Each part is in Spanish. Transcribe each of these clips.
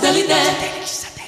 Satellite.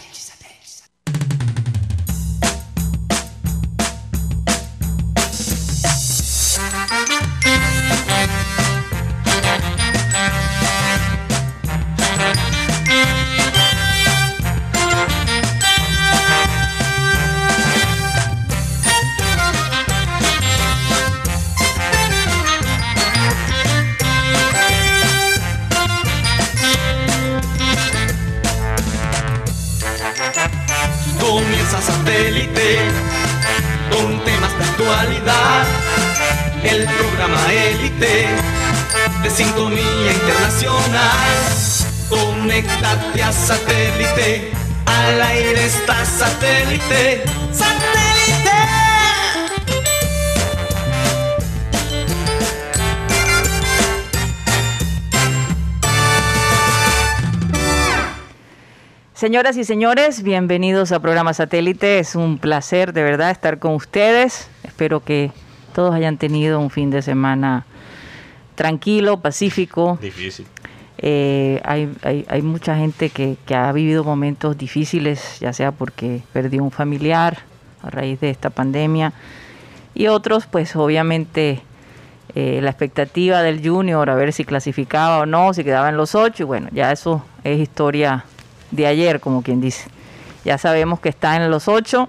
Señoras y señores, bienvenidos a programa Satélite. Es un placer de verdad estar con ustedes. Espero que todos hayan tenido un fin de semana tranquilo, pacífico. Difícil. Eh, hay, hay, hay, mucha gente que, que, ha vivido momentos difíciles, ya sea porque perdió un familiar a raíz de esta pandemia, y otros, pues obviamente eh, la expectativa del junior, a ver si clasificaba o no, si quedaba en los ocho, y bueno, ya eso es historia de ayer, como quien dice. Ya sabemos que está en los ocho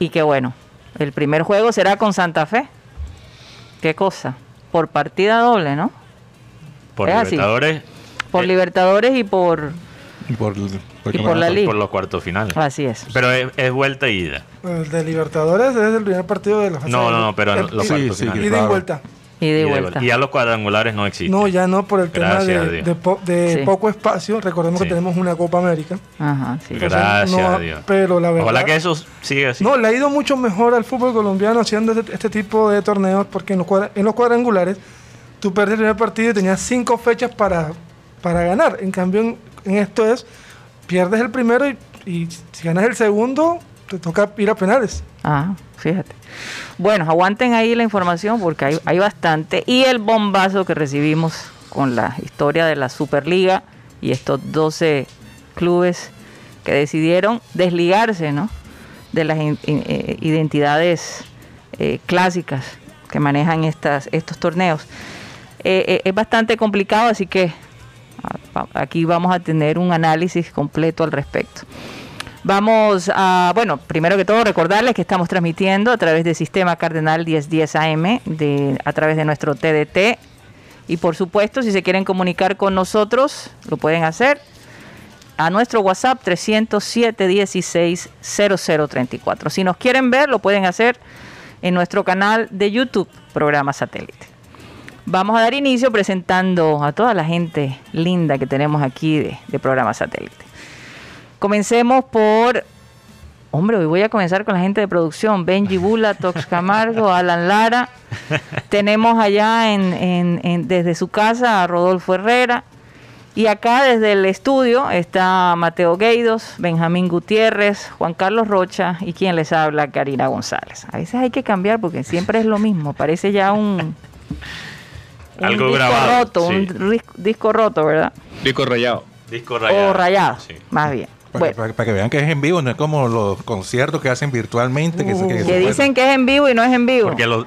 y que bueno, el primer juego será con Santa Fe. ¿Qué cosa? Por partida doble, ¿no? Por Libertadores. Por eh, Libertadores y por. Y por, la Liga. Por los cuartos finales. Así es. Pero es, vuelta y ida. El de Libertadores es el primer partido de los No, no, no, pero los cuartos finales. Ida y vuelta. Y de, vuelta. Y ya los cuadrangulares no existen. No, ya no, por el tema de, de, poco espacio. Recordemos que tenemos una Copa América. Ajá, sí. Gracias a Dios. Pero la verdad. Ojalá que eso siga así. No, le ha ido mucho mejor al fútbol colombiano haciendo este, este tipo de torneos porque en los, en los cuadrangulares tú perdiste el primer partido y tenías cinco fechas para, para ganar. En cambio, en, esto es, pierdes el primero y, si ganas el segundo, te toca ir a penales. Ah, fíjate. Bueno, aguanten ahí la información porque hay, bastante. Y el bombazo que recibimos con la historia de la Superliga y estos 12 clubes que decidieron desligarse ¿no? de las eh, identidades eh, clásicas que manejan estas, estos torneos. Eh, es bastante complicado, así que aquí vamos a tener un análisis completo al respecto. Vamos a, bueno, primero que todo recordarles que estamos transmitiendo a través del sistema Cardenal 1010 AM, de, a través de nuestro TDT. Y por supuesto, si se quieren comunicar con nosotros, lo pueden hacer a nuestro WhatsApp 307 16 0034. Si nos quieren ver, lo pueden hacer en nuestro canal de YouTube, Programa Satélite. Vamos a dar inicio presentando a toda la gente linda que tenemos aquí de, programa satélite. Comencemos por Hombre, hoy voy a comenzar con la gente de producción. Benji Bula, Tox Camargo, Alan Lara. Tenemos allá en, desde su casa a Rodolfo Herrera. Y acá desde el estudio está Mateo Gueidos, Benjamín Gutiérrez, Juan Carlos Rocha y quien les habla, Karina González. A veces hay que cambiar porque siempre es lo mismo. Parece ya un, algo disco grabado. roto, un disco roto, ¿verdad? Disco rayado. Disco rayado. O rayado, más bien. Para, que, vean que es en vivo, no es como los conciertos que hacen virtualmente. Que, que, dicen que es en vivo y no es en vivo. Porque los,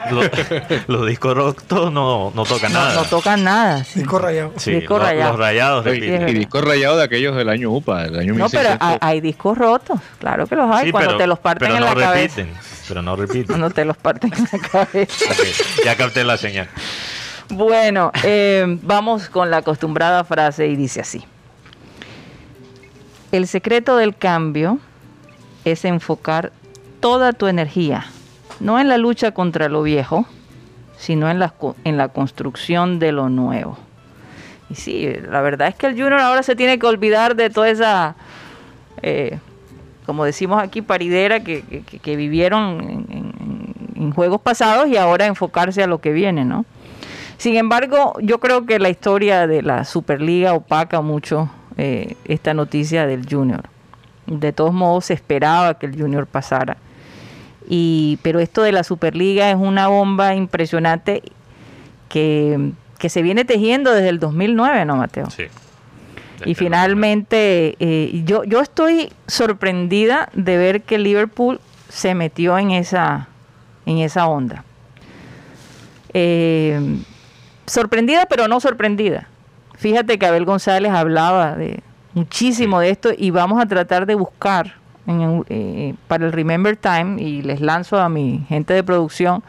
los, discos rotos no, no tocan nada. No tocan nada. Disco rayado. Sí, disco los, rayado. los rayados. y, discos rayados de aquellos del año UPA, del año No, pero hay, discos rotos. Claro que los hay. cuando te los parten en la repiten, Pero no repiten. Cuando te los parten en la cabeza. ya capté la señal. Bueno, eh, vamos con la acostumbrada frase y dice así. El secreto del cambio es enfocar toda tu energía, no en la lucha contra lo viejo, sino en la, en la construcción de lo nuevo. Y sí, la verdad es que el Junior ahora se tiene que olvidar de toda esa, eh, como decimos aquí, paridera que, vivieron en, en, juegos pasados y ahora enfocarse a lo que viene, ¿no? Sin embargo, yo creo que la historia de la Superliga opaca mucho eh, esta noticia del Junior. De todos modos, se esperaba que el Junior pasara. Y, pero esto de la Superliga es una bomba impresionante que, se viene tejiendo desde el 2009, ¿no, Mateo? Sí. Y finalmente, eh, yo, yo estoy sorprendida de ver que Liverpool se metió en esa, en esa onda. Eh, sorprendida, pero no sorprendida. Fíjate que Abel González hablaba de muchísimo de esto y vamos a tratar de buscar en eh, para el Remember Time y les lanzo a mi gente de producción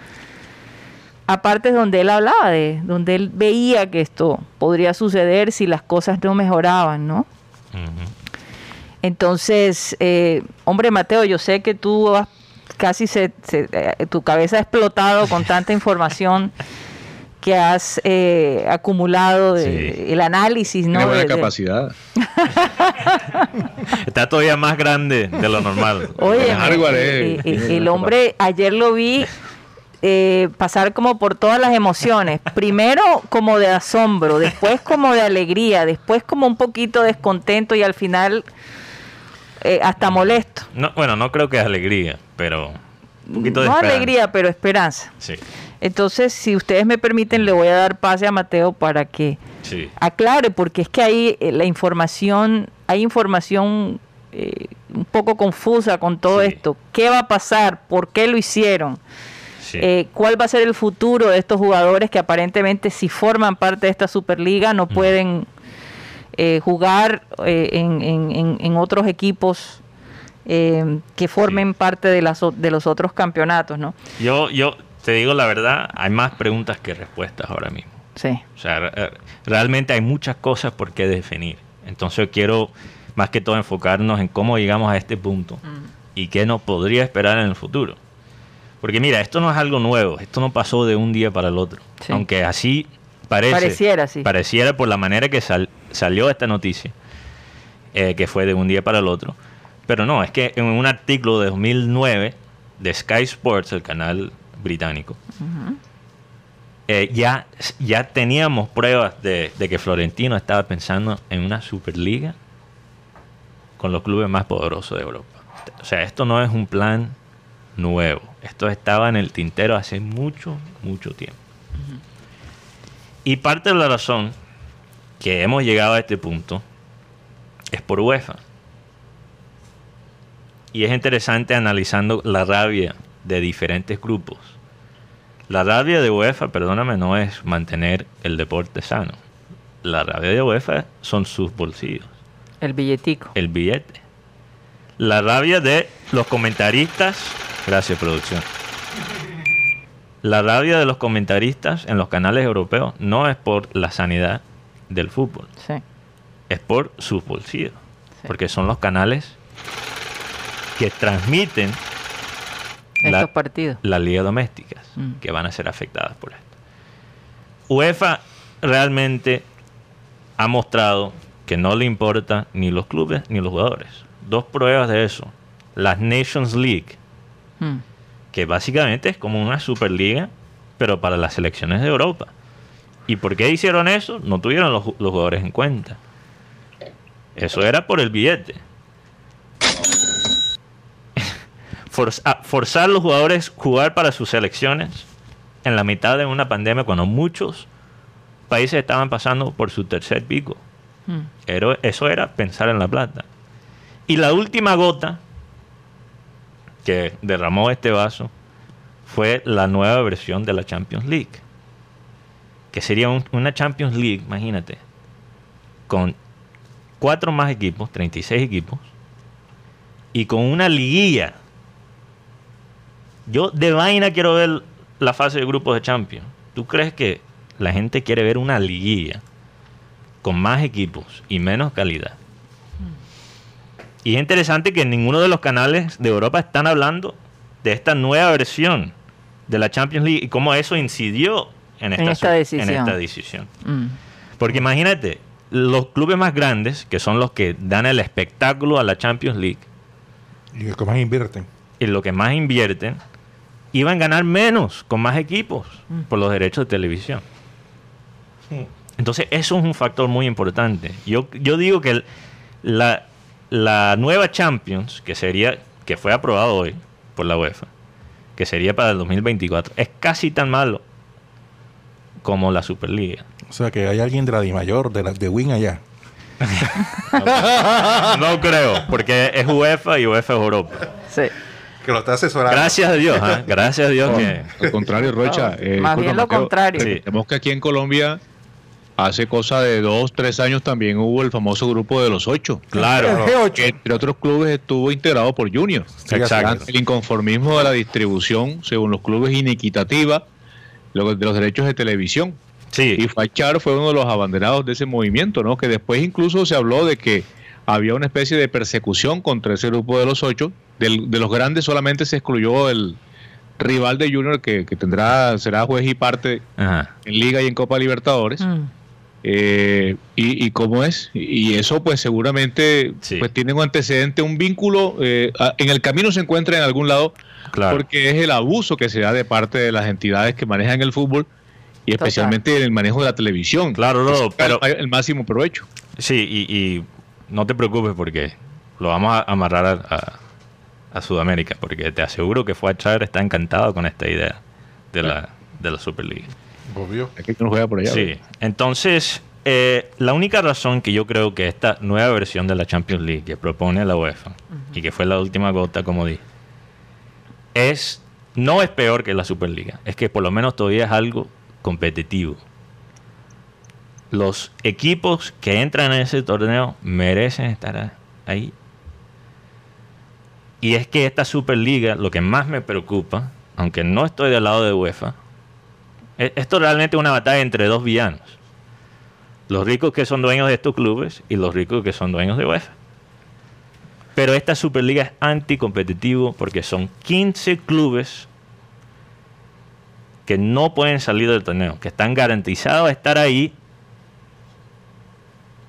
aparte donde él hablaba de donde él veía que esto podría suceder si las cosas no mejoraban, ¿no? Entonces, eh, hombre Mateo, yo sé que tú has- casi se, se- eh, tu cabeza ha explotado con tanta información que has eh, acumulado de, Sí. el análisis, ¿no? Tiene buena De- de- capacidad. Está todavía más grande de lo normal. Oye, eh, eh, tiene el buena hombre ayer lo vi eh, pasar como por todas las emociones. Primero como de asombro, después como de alegría, después como un poquito descontento y al final eh, hasta molesto. No, bueno, no creo que es alegría, pero un poquito de no esperanza. alegría, pero esperanza. Sí, Entonces, si ustedes me permiten, le voy a dar pase a Mateo para que sí. aclare, porque es que ahí eh, la información, hay información eh, un poco confusa con todo Sí. esto. ¿Qué va a pasar? ¿Por qué lo hicieron? sí. Eh, ¿Cuál va a ser el futuro de estos jugadores que aparentemente si forman parte de esta Superliga no pueden eh, jugar en, en- en- en otros equipos que formen parte de, las, de los otros campeonatos, ¿no? Yo, yo te digo la verdad, hay más preguntas que respuestas ahora mismo. Sí. O sea, re- realmente hay muchas cosas por qué definir. Entonces quiero más que todo enfocarnos en cómo llegamos a este punto y qué nos podría esperar en el futuro. Porque mira, esto no es algo nuevo, esto no pasó de un día para el otro. Sí. Aunque así parece. Pareciera, sí. Pareciera por la manera que sal- salió esta noticia, eh, que fue de un día para el otro. Pero no, es que en un artículo de 2009 de Sky Sports, el canal británico, eh, ya, ya teníamos pruebas de, de que Florentino estaba pensando en una Superliga con los clubes más poderosos de Europa. O sea, esto no es un plan nuevo. Esto estaba en el tintero hace mucho, mucho tiempo. Y parte de la razón que hemos llegado a este punto es por UEFA. Y es interesante analizando la rabia de diferentes grupos. La rabia de UEFA, perdóname, no es mantener el deporte sano. La rabia de UEFA son sus bolsillos, El billetico. el billete. La rabia de los comentaristas, gracias producción. La rabia de los comentaristas en los canales europeos no es por la sanidad del fútbol, Sí. es por sus bolsillos. Sí. Porque son los canales que transmiten la- Estos partidos. las ligas domésticas Mm. que van a ser afectadas por esto. UEFA realmente ha mostrado que no le importa ni los clubes ni los jugadores. Dos pruebas de eso. Las Nations League, Mm. que básicamente es como una superliga, pero para las selecciones de Europa. ¿Y por qué hicieron eso? No tuvieron los, los jugadores en cuenta. Eso era por el billete. Forza- a- forzar a los jugadores a jugar para sus selecciones en la mitad de una pandemia cuando muchos países estaban pasando por su tercer pico. Mm. Pero eso era pensar en la plata. Y la última gota que derramó este vaso fue la nueva versión de la Champions League. Que sería un- una Champions League, imagínate, con cuatro más equipos, 36 equipos, y con una liguilla. Yo de vaina quiero ver la fase de grupos de Champions. ¿Tú crees que la gente quiere ver una liguilla con más equipos y menos calidad? Y es interesante que ninguno de los canales de Europa están hablando de esta nueva versión de la Champions League y cómo eso incidió en esta, En esta su- decisión. en esta decisión. Mm. Porque imagínate, los clubes más grandes, que son los que dan el espectáculo a la Champions League Y que más invierten. y lo que más invierten, iban a ganar menos con más equipos por los derechos de televisión. Entonces, eso es un factor muy importante. Yo, yo digo que el- la, la nueva Champions, que sería, que fue aprobado hoy por la UEFA, que sería para el 2024, es casi tan malo como la Superliga. O sea que hay alguien de la Di Mayor, de, la, de Win allá. No creo, porque es UEFA y UEFA es Europa. Sí. Que lo está asesorando. Gracias a Dios, ¿ah? gracias a Dios que... Al contrario, Rocha. No, eh, más disculpa, bien lo Mateo, contrario. Recordemos que aquí en Colombia, hace cosa de dos, tres años también hubo el famoso grupo de los ocho. Claro. El G8. Que entre otros clubes estuvo integrado por Junior. Exacto. El inconformismo de la distribución, según los clubes, inequitativa lo- de los derechos de televisión. Y Sí, Fachar fue uno de los abanderados de ese movimiento, ¿no? Que después incluso se habló de que había una especie de persecución contra ese grupo de los ocho. Del- de los grandes solamente se excluyó el rival de Junior que, que tendrá será juez y parte Ajá. en Liga y en Copa Libertadores. Mm. Eh, y, y cómo es y eso pues seguramente Sí. pues tiene un antecedente un vínculo eh, a- en el camino se encuentra en algún lado claro. porque es el abuso que se da de parte de las entidades que manejan el fútbol y Total. especialmente en el manejo de la televisión Claro, no, pero- el, el máximo provecho Sí, y, y no te preocupes porque lo vamos a amarrar a, a- a Sudamérica, porque te aseguro que Fuachar está encantado con esta idea de la, de la Superliga. Obvio. es que no juega por allá Sí, entonces eh, la única razón que yo creo que esta nueva versión de la Champions League que propone la UEFA y que fue la última gota, como dije, es no es peor que la Superliga, es que por lo menos todavía es algo competitivo. Los equipos que entran en ese torneo merecen estar ahí. Y es que esta Superliga, lo que más me preocupa, aunque no estoy del lado de UEFA, e- esto realmente es una batalla entre dos villanos. Los ricos que son dueños de estos clubes y los ricos que son dueños de UEFA. Pero esta Superliga es anticompetitivo porque son 15 clubes que no pueden salir del torneo, que están garantizados a estar ahí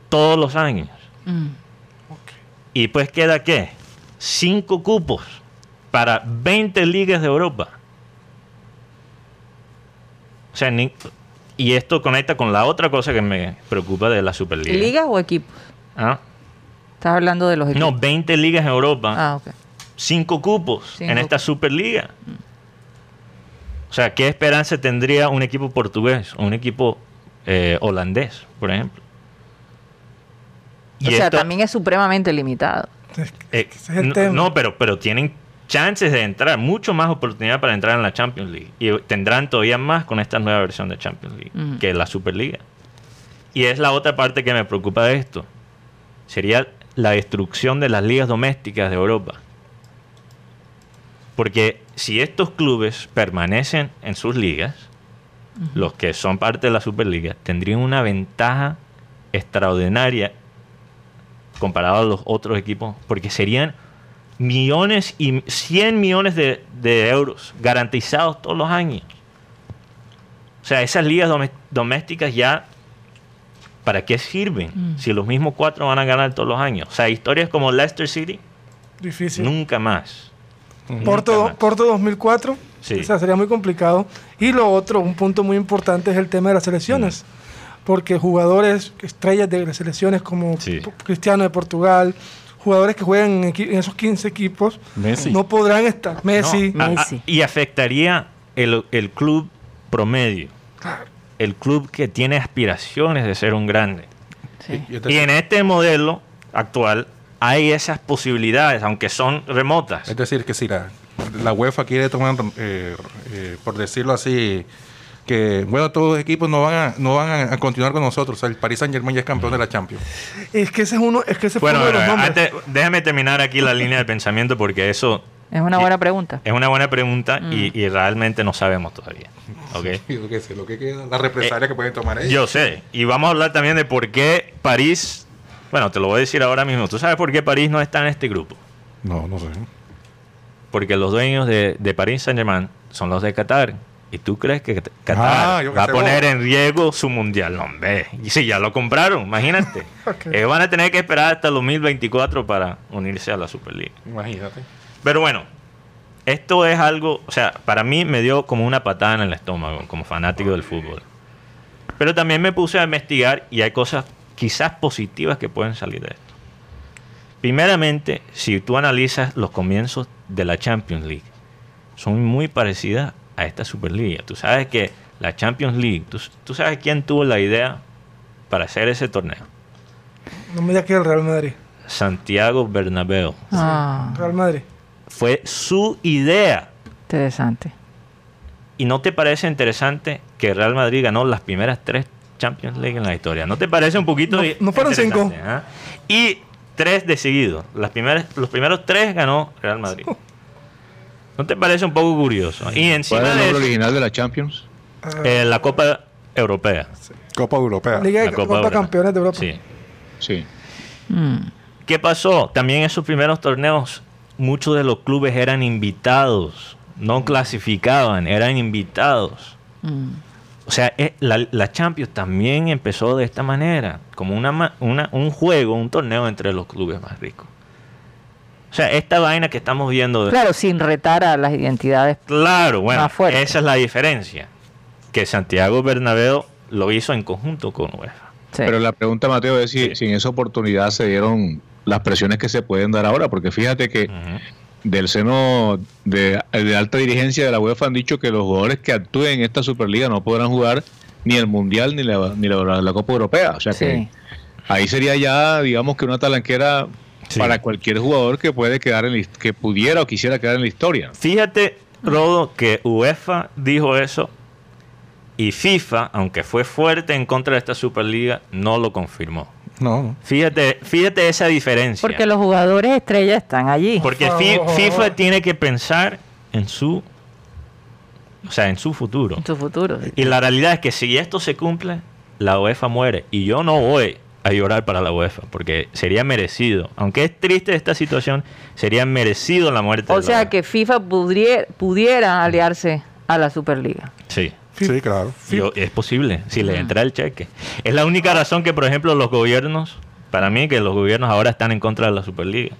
todos los años. Mm. Y pues queda qué? Cinco cupos para 20 ligas de Europa. O sea, ni- y esto conecta con la otra cosa que me preocupa de la Superliga. ¿Ligas o equipos? ¿Ah? Estás hablando de los equipos. No, 20 ligas en Europa, Ah, ok. cinco cupos Cinco en esta Superliga. O sea, ¿qué esperanza tendría un equipo portugués o un equipo eh, holandés, por ejemplo? o sea, esto- también es supremamente limitado. Eh, Ese es el no, tema. no, pero, pero tienen chances de entrar, mucho más oportunidad para entrar en la Champions League. Y tendrán todavía más con esta nueva versión de Champions League Ujú. que la Superliga. Y es la otra parte que me preocupa de esto. Sería la destrucción de las ligas domésticas de Europa. Porque si estos clubes permanecen en sus ligas, los que son parte de la Superliga, tendrían una ventaja extraordinaria comparado a los otros equipos, porque serían millones y 100 millones de, de euros garantizados todos los años. O sea, esas ligas domésticas ya, ¿para qué sirven? Mm. Si los mismos cuatro van a ganar todos los años. O sea, historias como Leicester City, Difícil. nunca más. Nunca Porto, más. Porto 2004. Sí. O sea, sería muy complicado. Y lo otro, un punto muy importante es el tema de las selecciones. Porque jugadores, estrellas de las selecciones como Sí. Cristiano de Portugal, jugadores que juegan en, esos 15 equipos, Messi. no podrán estar. Messi. No, a- a- Messi. y afectaría el, el club promedio. El club que tiene aspiraciones de ser un grande. Sí. Y Y en este modelo actual hay esas posibilidades, aunque son remotas. Es decir, que si la, la UEFA quiere tomar, eh, eh, por decirlo así, que bueno, todos los equipos no van a, no van a, a continuar con nosotros. O sea, el Paris Saint Germain ya es campeón de la Champions. Es que ese es uno, es que ese Bueno, fue uno de bueno, los nombres. antes- déjame terminar aquí la línea de pensamiento porque eso Es una Y- buena pregunta. es una buena pregunta Mm. y, y realmente no sabemos todavía. ¿ok? Y lo que sé, lo que queda, la represalia que pueden tomar ellos. Yo sé. Y vamos a hablar también de por qué París. Bueno, te lo voy a decir ahora mismo. ¿Tú sabes por qué París no está en este grupo? No, no sé. Porque los dueños de, de París Saint Germain son los de Qatar. ¿Y tú crees que Qat- Ah, Qatar que va a poner en riesgo su mundial? No, hombre. Y si ya lo compraron, imagínate. Ellos van a tener que esperar hasta el 2024 para unirse a la Superliga. Imagínate. Pero bueno, esto es algo, o sea, para mí me dio como una patada en el estómago, como fanático del fútbol. Pero también me puse a investigar y hay cosas quizás positivas que pueden salir de esto. Primeramente, si tú analizas los comienzos de la Champions League, son muy parecidas a esta Superliga. Tú sabes que la Champions League, tú, tú sabes quién tuvo la idea para hacer ese torneo. No me digas que el Real Madrid. Santiago Bernabéu. Ah, Real Madrid. Fue su idea. interesante. ¿Y no te parece interesante que Real Madrid ganó las primeras tres Champions League en la historia? ¿No te parece un poquito No- no fueron interesante, ah? Y tres de seguido. Las primeras, los primeros tres ganó Real Madrid. ¿No te parece un poco curioso? Y encima ¿Cuál es el de nombre eso, original de la Champions? eh, la Copa Europea. Copa Europea. Liga de La Copa Copa Europea. Campeones de Europa. Sí. Sí. Mm, ¿Qué pasó? También en esos primeros torneos muchos de los clubes eran invitados, no clasificaban, eran invitados. mm. O sea, eh, la, la Champions también empezó de esta manera, como una, ma- una- un juego, un torneo entre los clubes más ricos. O sea, esta vaina que estamos viendo... de- Claro, sin retar a las identidades. Claro, bueno, Más esa es la diferencia. Que Santiago Bernabéu lo hizo en conjunto con UEFA. Sí. Pero la pregunta, Mateo, es si, Sí. si en esa oportunidad se dieron las presiones que se pueden dar ahora, porque fíjate que del seno de, de alta dirigencia de la UEFA han dicho que los jugadores que actúen en esta Superliga no podrán jugar ni el Mundial ni la, ni la, la Copa Europea. O sea que ahí sería ya, digamos que una talanquera Sí. para cualquier jugador que puede quedar en que pudiera o quisiera quedar en la historia. Fíjate, Rodo, que UEFA dijo eso y FIFA, aunque fue fuerte en contra de esta Superliga, no lo confirmó. No. Fíjate, fíjate esa diferencia. Porque los jugadores estrellas están allí. Porque favor. FIFA tiene que pensar en su, o sea, en su futuro. En su futuro. Y la realidad es que si esto se cumple, la UEFA muere. Y yo no voy a llorar para la UEFA, porque sería merecido. Aunque es triste esta situación, sería merecido la muerte. O de la sea que FIFA pudiera, pudiera aliarse a la Superliga. Sí. Sí, claro. Yo- es posible, si le entra el cheque. Es la única razón que, por ejemplo, los gobiernos, para mí, que los gobiernos ahora están en contra de la Superliga.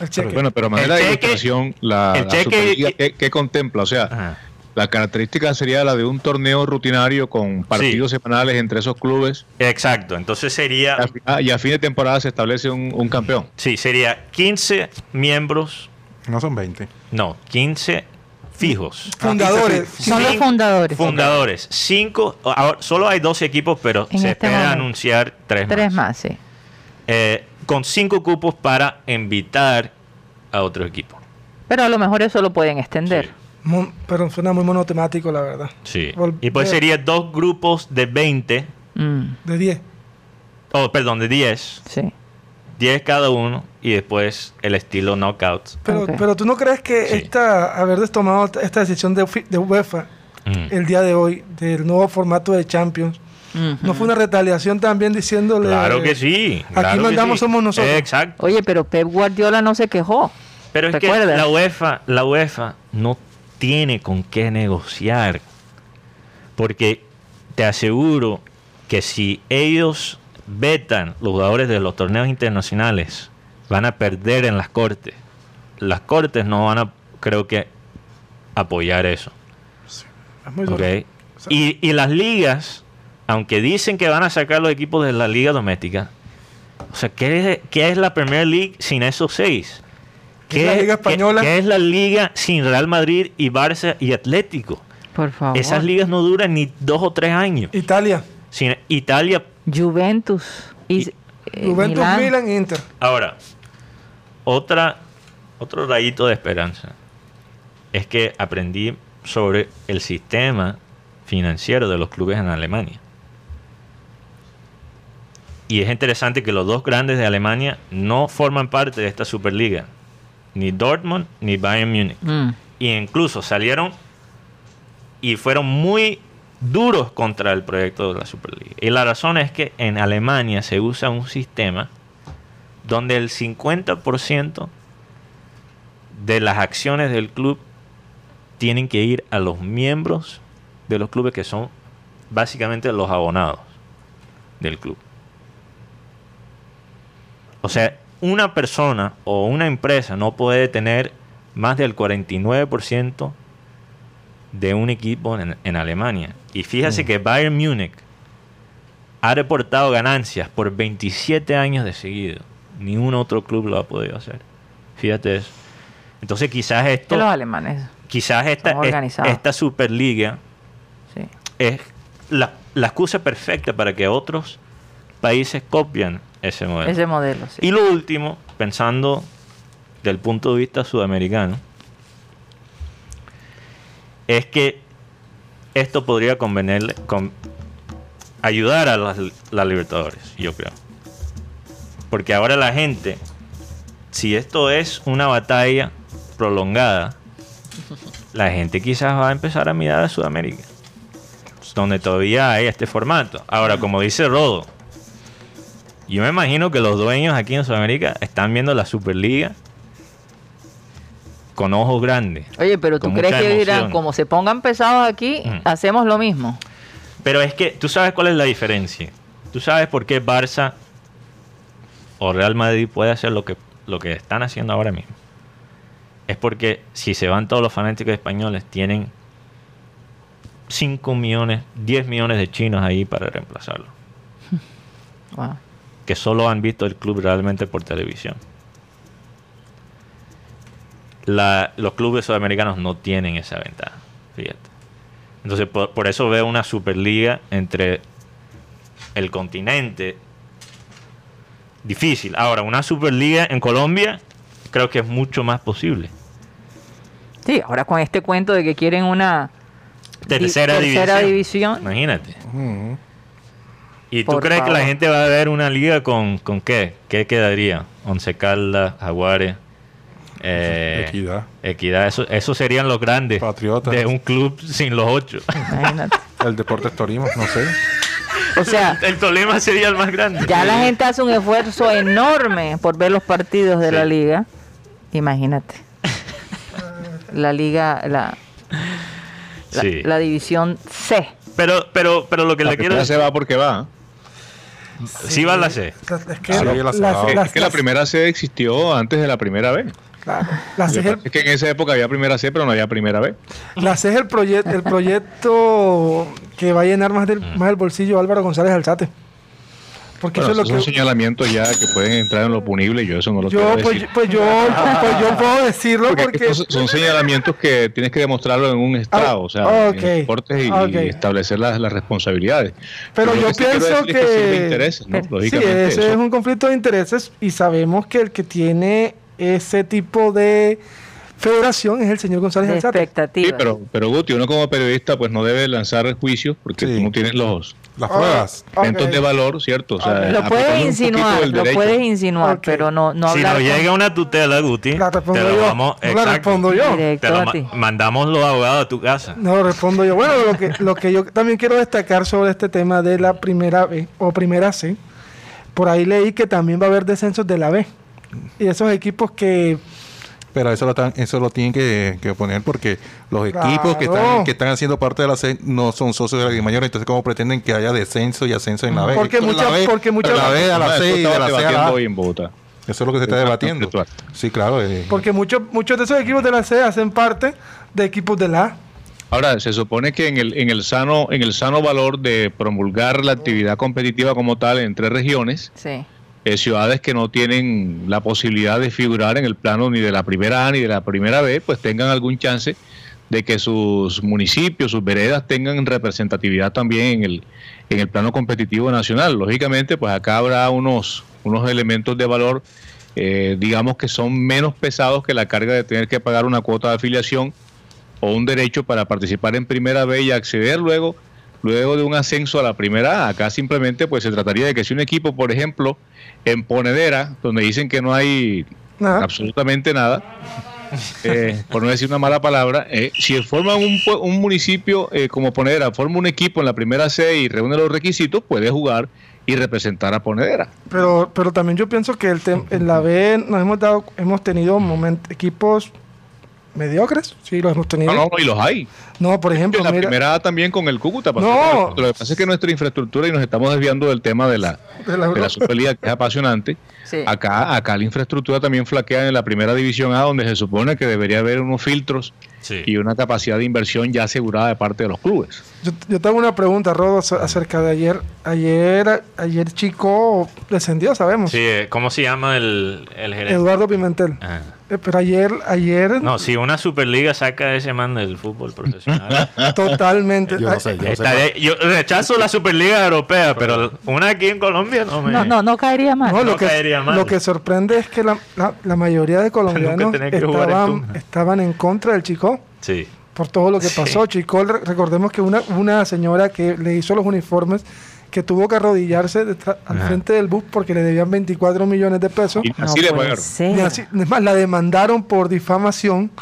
El cheque. Bueno, pero a manera El de cheque- ilustración, la, el la cheque- Superliga, ¿qué, qué contempla? O sea, Ajá. La característica sería la de un torneo rutinario con partidos semanales entre esos clubes Exacto, entonces sería, ah, y a fin de temporada se establece un, un campeón. sí, sería 15 miembros, No son 20. no, 15 fijos. Fundadores. Son los fundadores. Fundadores, cinco, ahora, solo hay 12 equipos, pero En se este espera momento. anunciar tres, Tres más. más, sí. Eh, con cinco cupos para invitar a otro equipo. Pero a lo mejor eso lo pueden extender. Sí. Mon- pero suena muy monotemático, la verdad. Sí. Vol- Y pues eh. sería dos grupos de 20, Mm, De 10. oh, perdón, de 10, sí. 10 cada uno, y después el estilo knockouts. Pero, pero tú no crees que Sí. esta, haber tomado esta decisión de, de UEFA Mm. el día de hoy, del nuevo formato de Champions, no fue una retaliación también diciéndole. Claro que sí. Aquí claro mandamos sí. somos nosotros. Exacto. Oye, pero Pep Guardiola no se quejó. Pero es que la UEFA, la UEFA no tiene con qué negociar. Porque te aseguro que si ellos vetan los jugadores de los torneos internacionales, van a perder en las cortes. Las cortes no van a, creo que, apoyar eso. Es muy duro. ¿ok? Y, y las ligas, aunque dicen que van a sacar los equipos de la liga doméstica, o sea, ¿qué es, qué es la Premier League sin esos seis? ¿Qué es la Liga Española? qué es la liga sin Real Madrid y Barça y Atlético? Por favor. Esas ligas no duran ni dos o tres años. Italia, Sin Italia, Juventus. Y, eh, Juventus, Milán. Milan, Inter. ahora, otra, otro rayito de esperanza es que aprendí sobre el sistema financiero de los clubes en Alemania. Y es interesante que los dos grandes de Alemania no forman parte de esta Superliga. Ni Dortmund ni Bayern Múnich. Mm, Y incluso salieron y fueron muy duros contra el proyecto de la Superliga. Y la razón es que en Alemania se usa un sistema donde el 50% de las acciones del club tienen que ir a los miembros de los clubes que son básicamente los abonados del club. O sea, una persona o una empresa no puede tener más del 49% de un equipo en, en Alemania. Y fíjese que Bayern Múnich ha reportado ganancias por 27 años de seguido. Ni un otro club lo ha podido hacer. Fíjate eso. Entonces quizás esto, los alemanes. quizás esta, esta Superliga Sí. es la, la excusa perfecta para que otros países copian ese modelo. Ese modelo, sí. Y lo último, pensando del punto de vista sudamericano, es que esto podría convenirle, con, ayudar a las, las Libertadores, yo creo. Porque ahora la gente, si esto es una batalla prolongada, la gente quizás va a empezar a mirar a Sudamérica, donde todavía hay este formato. Ahora, como dice Rodo, yo me imagino que los dueños aquí en Sudamérica están viendo la Superliga con ojos grandes. Oye, pero tú crees que dirán, como se pongan pesados aquí, Mm. hacemos lo mismo. Pero es que tú sabes cuál es la diferencia. Tú sabes por qué Barça o Real Madrid puede hacer lo que, lo que están haciendo ahora mismo. Es porque si se van todos los fanáticos españoles, tienen 5 millones, 10 millones de chinos ahí para reemplazarlo. Wow. Que solo han visto el club realmente por televisión. La- los clubes sudamericanos no tienen esa ventaja. Fíjate. Entonces, por, por eso veo una superliga entre el continente difícil. Ahora, una superliga en Colombia creo que es mucho más posible. Sí, ahora con este cuento de que quieren una di- Tercera, división. división. Imagínate. ¿Y tú Por crees que la gente va a ver una liga con, con qué? ¿Qué quedaría? Once Caldas, Jaguares, eh, Equidad. Equidad. Eso, esos serían los grandes Patriotas. de un club sin los ocho. Imagínate. El Deportes Torino, no sé. O sea, El Tolima sería el más grande. ya la gente hace un esfuerzo enorme por ver los partidos de Sí. la liga. Imagínate. La liga, la, la, Sí. la división C. Pero, pero, pero lo que La le quiero se va porque va. Sí va a la C. Es que Sí, la- la- las- la- Es las- que la primera C existió antes de la primera B. claro, la C es el- es que en esa época había primera C, pero no había primera B. La C es el, proyecto el proyecto que va a llenar más, del, Mm. más el bolsillo Álvaro González Alzate. Porque Bueno, eso es lo son que... señalamientos ya que pueden entrar en lo punible. Yo eso no lo Yo quiero pues, decir. pues yo, pues yo puedo decirlo Porque porque... estos son señalamientos que tienes que demostrarlo en un estado, o sea, ok. en deportes y, Ok. y establecer las, las responsabilidades. Pero lo yo que pienso decir es sirve de que... intereses, ¿no? Sí, ese eso. es un conflicto de intereses y sabemos que el que tiene ese tipo de federación es el señor González Alzate. expectativa. Sí, pero, pero Guti, uno como periodista pues no debe lanzar juicios porque Sí. tú no tienes los Las Ah, pruebas. ok. elementos de valor, ¿cierto? O sea, Ok. lo puedes insinuar, lo puedes insinuar, pero no, no si nos con- llega una tutela, Guti, La te lo yo. vamos. No la respondo yo. Te lo a ma- mandamos los abogados a tu casa. No, respondo yo. Bueno, lo que, lo que yo también quiero destacar sobre este tema de la primera B o primera C, por ahí leí que también va a haber descensos de la B. Y esos equipos que... Pero eso lo, tan- eso lo tienen que, que poner porque los equipos que están, que están haciendo parte de la C no son socios de la Liga Mayor. Entonces, ¿cómo pretenden que haya descenso y ascenso en la B? Porque muchas- porque muchas- de la B a la Eso C y de la C a la A. en. Eso es lo que se está debatiendo. Sí, claro. eh, Porque muchos, muchos de esos equipos de la C hacen parte de equipos de la A. Ahora, se supone que en el, en el sano, en el sano valor de promulgar la actividad competitiva como tal entre regiones, Sí. Eh, ciudades que no tienen la posibilidad de figurar en el plano ni de la primera A ni de la primera B, pues tengan algún chance de que sus municipios, sus veredas tengan representatividad también en el, en el plano competitivo nacional. Lógicamente, pues acá habrá unos, unos elementos de valor, eh, digamos que son menos pesados que la carga de tener que pagar una cuota de afiliación o un derecho para participar en primera B y acceder luego luego de un ascenso a la primera A. Acá simplemente pues se trataría de que si un equipo, por ejemplo, en Ponedera, donde dicen que no hay absolutamente nada, eh, por no decir una mala palabra, eh, si forman un, un municipio eh, como Ponedera, forma un equipo en la primera C y reúne los requisitos, puede jugar y representar a Ponedera. Pero, pero también yo pienso que el tem- en la B nos hemos dado, hemos tenido equipos mediocres, sí, los hemos tenido. No, no, no, y los hay. No, por ejemplo, En la mira, primera A también con el Cúcuta. No. Lo que pasa es que nuestra infraestructura, y nos estamos desviando del tema de la, de la de la Superliga, que es apasionante, Sí. Acá, acá la infraestructura también flaquea en la primera división A, donde se supone que debería haber unos filtros Sí. y una capacidad de inversión ya asegurada de parte de los clubes. Yo, yo tengo una pregunta, Rodo, ac- acerca de ayer. Ayer, ayer Chico descendió, sabemos. Sí, eh, ¿cómo se llama el, el gerente? Eduardo Pimentel. Ajá. Eh, Pero ayer, ayer, No, si una Superliga saca a ese man del fútbol profesional. totalmente. Yo no sé, yo no sé. Estaré- yo rechazo la Superliga Europea, pero una aquí en Colombia no me. No, no, no caería mal. No, lo, No que, caería mal. lo que sorprende es que la, la- la mayoría de colombianos jugar en estaban, estaban en contra del Chico Sí. por todo lo que Sí. pasó. Chico, re- recordemos que una, una señora que le hizo los uniformes que tuvo que arrodillarse detrás- al frente del bus porque le debían 24 millones de pesos. Y No así le pagaron. así- es más, la demandaron por difamación.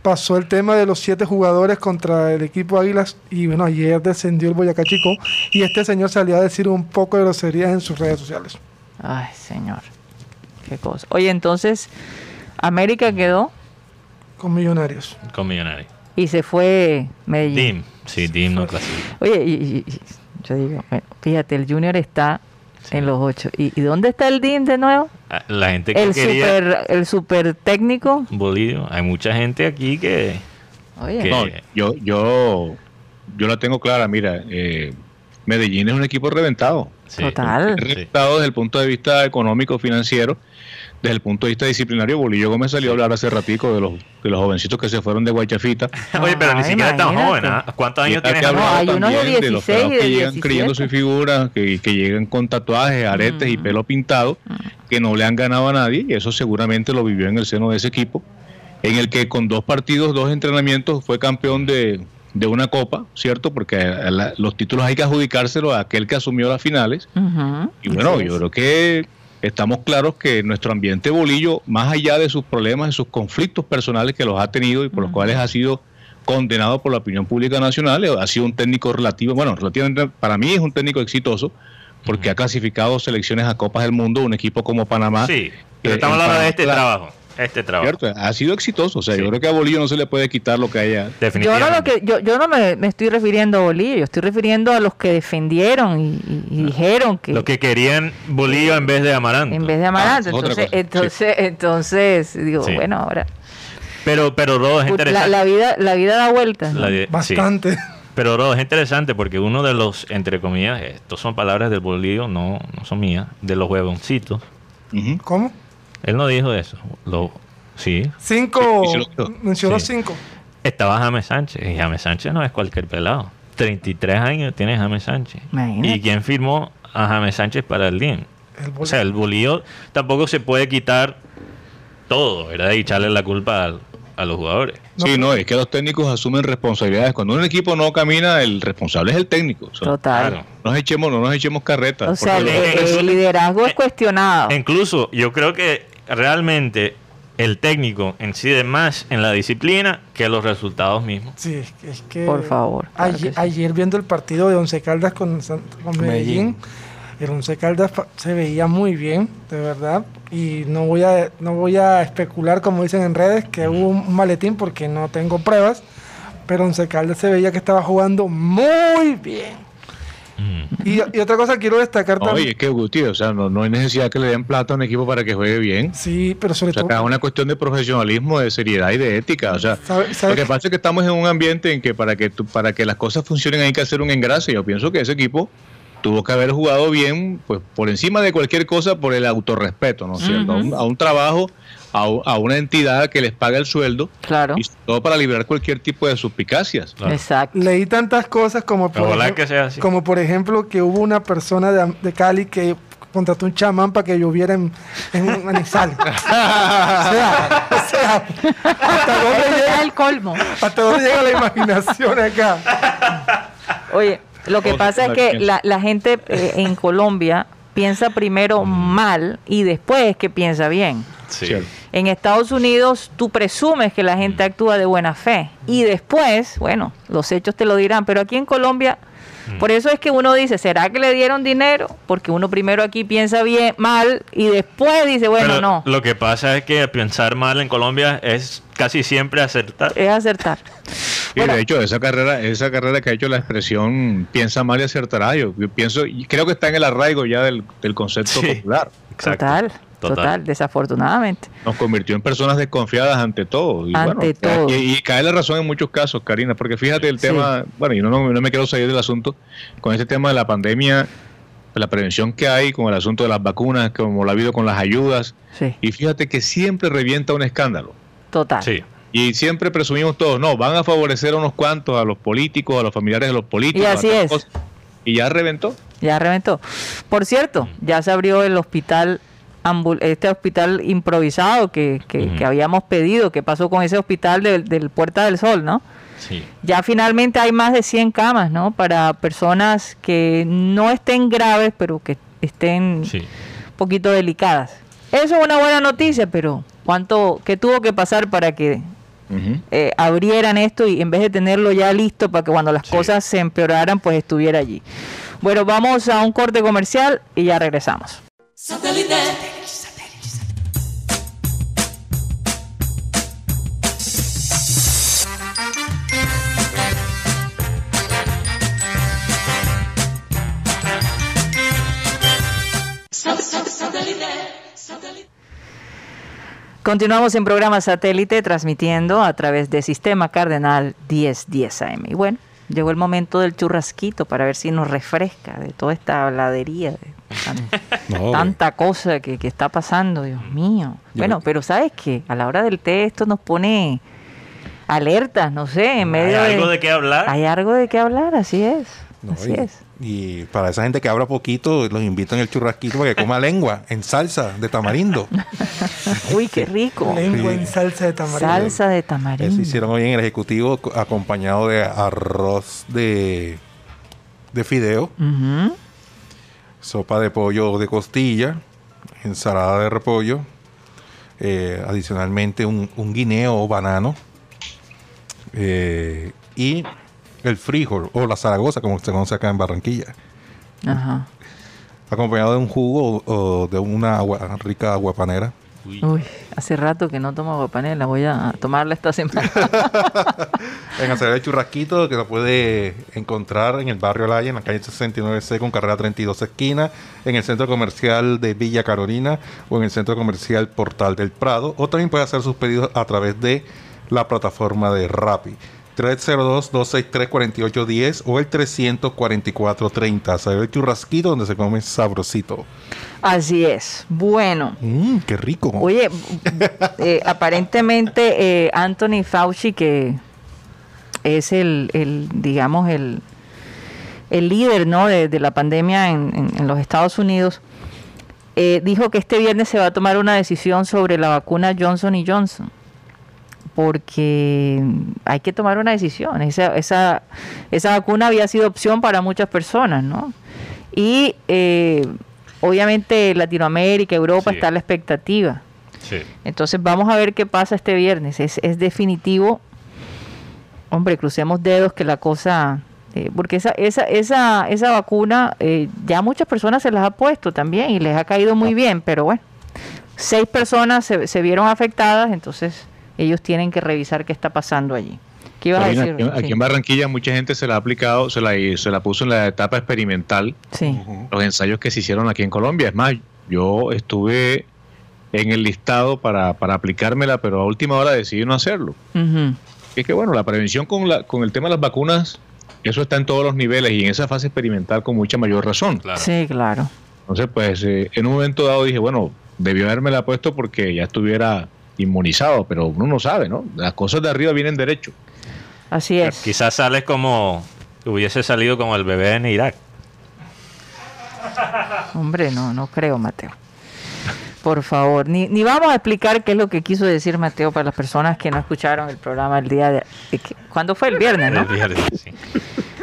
Pasó el tema de los siete jugadores contra el equipo Águilas y bueno, ayer descendió el Boyacá Chico y este señor salió a decir un poco de groserías en sus redes sociales. Ay, señor. Qué cosa. Oye, entonces, América quedó Con millonarios. Con Millonarios. y se fue Medellín. Dim. Sí, Dim no clasifica. Oye, y, y- y- yo digo, bueno, fíjate, el Junior está en los ocho. ¿Y, y dónde está el DIM de nuevo? Ah, La gente que El quería super, el super técnico. Bolívar, hay mucha gente aquí que. Oye, ¿Qué? No, yo, yo, yo la tengo clara, mira, eh, Medellín es un equipo reventado. sí. Total. Reventado desde el punto de vista económico, financiero, desde el punto de vista disciplinario. Bolillo Gómez salió a hablar hace ratico de los, de los jovencitos que se fueron de Guayafita. Oye, pero ni Ah, siquiera es tan joven. ¿ah? ¿Cuántos años Y que No, hay unos de también los 16 pelados y de que llegan 17. creyendo su figura, que, que llegan con tatuajes, aretes y Mm. pelo pintado, que no le han ganado a nadie, y eso seguramente lo vivió en el seno de ese equipo, en el que con dos partidos, dos entrenamientos, fue campeón de, de una copa, ¿cierto? Porque la- los títulos hay que adjudicárselos a aquel que asumió las finales. Y bueno, yo creo que estamos claros que nuestro ambiente bolillo, más allá de sus problemas y sus conflictos personales que los ha tenido y por los cuales ha sido condenado por la opinión pública nacional, eh, ha sido un técnico relativo, bueno, relativamente para mí es un técnico exitoso porque ha clasificado selecciones a Copas del Mundo, un equipo como Panamá. Sí, que pero estamos hablando de este trabajo. Este trabajo. ¿Cierto? Ha sido exitoso, o sea, Sí. yo creo que a Bolillo no se le puede quitar lo que haya. Yo no, lo que, yo, yo no me, me estoy refiriendo a Bolillo, yo estoy refiriendo a los que defendieron y, y- y dijeron que Lo que querían Bolívar en vez de Amaranto. en vez de Amaranto. Ah, entonces, entonces, entonces, digo, Sí. bueno, ahora Pero, pero Rodo es la, interesante. la vida, la vida da vueltas. Bastante. Pero Rodo es interesante porque uno de los, entre comillas, estos son palabras del bolillo, no, no son mías, de los huevoncitos. ¿Cómo? Él no dijo eso. Lo, sí. Cinco. Mencionó Sí. cinco. Estaba James Sánchez. Y James Sánchez no es cualquier pelado. 33 años tiene James Sánchez. Imagínate. ¿Y quién firmó a James Sánchez para el DIN? El O sea, el bolillo tampoco se puede quitar todo, ¿verdad? Y echarle la culpa al- a los jugadores. Sí, no, es que los técnicos asumen responsabilidades. Cuando un equipo no camina, el responsable es el técnico. O sea, Total. Claro. no nos echemos, no nos echemos carretas. O sea, el liderazgo es cuestionado. Incluso yo creo que realmente el técnico incide más en la disciplina que los resultados mismos. Sí, es que- es que. Por favor, claro ayer, que sí. ayer viendo el partido de Once Caldas con, con Medellín, el Once Caldas se veía muy bien, de verdad. Y no voy a no voy a especular, como dicen en redes, que hubo un maletín porque no tengo pruebas. Pero Once Caldas se veía que estaba jugando muy bien. Y, y otra cosa quiero destacar Oye, también. es que Guti, o sea, no, no hay necesidad que le den plata a un equipo para que juegue bien. Sí, pero sobre O sea, todo. acá es una cuestión de profesionalismo, de seriedad y de ética. O sea, ¿sabe- sabe lo que pasa es que estamos en un ambiente en que para que tú- para que las cosas funcionen hay que hacer un engrase. Yo pienso que ese equipo tuvo que haber jugado bien, pues por encima de cualquier cosa, por el autorrespeto, ¿no es cierto? A un- a, un, trabajo, a, a una entidad que les paga el sueldo Claro. y todo para liberar cualquier tipo de suspicacias. Claro. Exacto. Leí tantas cosas como por, ejemplo, que sea así. como por ejemplo que hubo una persona de, de Cali que contrató un chamán para que lloviera en, en un manizal. o sea, o sea, ¿hasta dónde, llega, el colmo. hasta dónde llega la imaginación acá? Oye, lo que pasa es que la, la gente eh, en Colombia piensa primero mal y después es que piensa bien. En Estados Unidos tú presumes que la gente actúa de buena fe y después, bueno, los hechos te lo dirán, pero aquí en Colombia, por eso es que uno dice, ¿será que le dieron dinero? Porque uno primero aquí piensa bien, mal y después dice, bueno, Pero no, Lo que pasa es que pensar mal en Colombia es casi siempre acertar. es acertar. Y Bueno. de hecho, esa carrera, esa carrera que ha hecho la expresión piensa mal y acertará, yo, yo pienso, y creo que está en el arraigo ya del, del concepto Sí. popular. Exacto. Total. Total, Total. desafortunadamente. Nos convirtió en personas desconfiadas ante todo. Y, Ante bueno, todo. Y, y cae la razón en muchos casos, Karina, porque fíjate el Sí. tema, bueno, yo no, no, no me quiero salir del asunto, con este tema de la pandemia, la prevención que hay, con el asunto de las vacunas, como lo ha habido con las ayudas, Sí, y fíjate que siempre revienta un escándalo. total. Sí. Y siempre presumimos todos, no, van a favorecer a unos cuantos, a los políticos, a los familiares de los políticos. Y así es. Y ya reventó. Ya reventó. Por cierto, ya se abrió el hospital, este hospital improvisado que, que- que habíamos pedido. ¿Qué pasó con ese hospital del, del Puerta del Sol, no? Sí. Ya finalmente hay más de 100 camas, ¿no? Para personas que no estén graves, pero que estén Sí. un poquito delicadas. Eso es una buena noticia, pero ¿cuánto, qué tuvo que pasar para que eh, abrieran esto y en vez de tenerlo ya listo para que cuando las Sí. cosas se empeoraran, pues estuviera allí. Bueno, vamos a un corte comercial y ya regresamos. Satellite. Continuamos en programa satélite transmitiendo a través de Sistema Cardenal 1010 AM. Y bueno, llegó el momento del churrasquito para ver si nos refresca de toda esta habladería, de tan- No, tanta cosa que, que está pasando, Dios mío. Yo Bueno, pero ¿sabes qué? A la hora del té esto nos pone alertas, no sé, en ¿Hay medio algo de qué hablar? Hay algo de qué hablar, así es. No, así y, es. y para esa gente que habla poquito, los invito en el churrasquito para que coma lengua en salsa de tamarindo. Uy, qué rico. Lengua Sí. en salsa de tamarindo. Salsa de Eso tamarindo. hicieron hoy en el ejecutivo co- acompañado de arroz de, de fideo, sopa de pollo de costilla, ensalada de repollo, eh, adicionalmente un, un guineo o banano eh, y el frijol o la zaragoza como se conoce acá en Barranquilla. Ajá. acompañado de un jugo o, de una agua, rica aguapanera. Uy. Uy, hace rato que no tomo aguapanela, voy a tomarla esta semana. En hacer el churrasquito que lo puede encontrar en el barrio Laya, en la calle 69C con carrera 32 esquina, en el centro comercial de Villa Carolina o en el centro comercial Portal del Prado. O también puede hacer sus pedidos a través de la plataforma de Rappi. 302-263-4810 o el 344-30. Hacer el churrasquito donde se come sabrosito. Así es. Bueno, Mmm, qué rico. oye, eh, aparentemente eh, Anthony Fauci, que es el, el, digamos, el, el líder ¿no? de, de la pandemia en, en- en los Estados Unidos, eh, dijo que este viernes se va a tomar una decisión sobre la vacuna Johnson y Johnson. Porque hay que tomar una decisión. Esa, esa, esa vacuna había sido opción para muchas personas, ¿no? Y eh, obviamente Latinoamérica, Europa Sí. está a la expectativa. Sí. Entonces vamos a ver qué pasa este viernes. Es, es definitivo. Hombre, crucemos dedos que la cosa... eh, porque esa, esa, esa, esa vacuna eh, ya muchas personas se las ha puesto también y les ha caído muy bien, pero bueno, seis personas se, se vieron afectadas, entonces ellos tienen que revisar qué está pasando allí. ¿Qué ibas a decir? aquí, en Barranquilla mucha gente se la ha aplicado, se la, se la puso en la etapa experimental, Sí. Los ensayos que se hicieron aquí en Colombia. Es más, yo estuve en el listado para, para aplicármela, pero a última hora decidí no hacerlo. Es que bueno, la prevención con, la, con el tema de las vacunas, eso está en todos los niveles y en esa fase experimental con mucha mayor razón. Claro. Sí, claro. Entonces, pues eh, en un momento dado dije, bueno, debió haberme la puesto porque ya estuviera inmunizado, pero uno no sabe, ¿no? Las cosas de arriba vienen derecho. Así es. Quizás sales como hubiese salido como el bebé en Irak. Hombre, no, no creo, Mateo. Por favor, ni, ni vamos a explicar qué es lo que quiso decir Mateo para las personas que no escucharon el programa el día de... ¿Cuándo fue el viernes, no? El viernes, sí.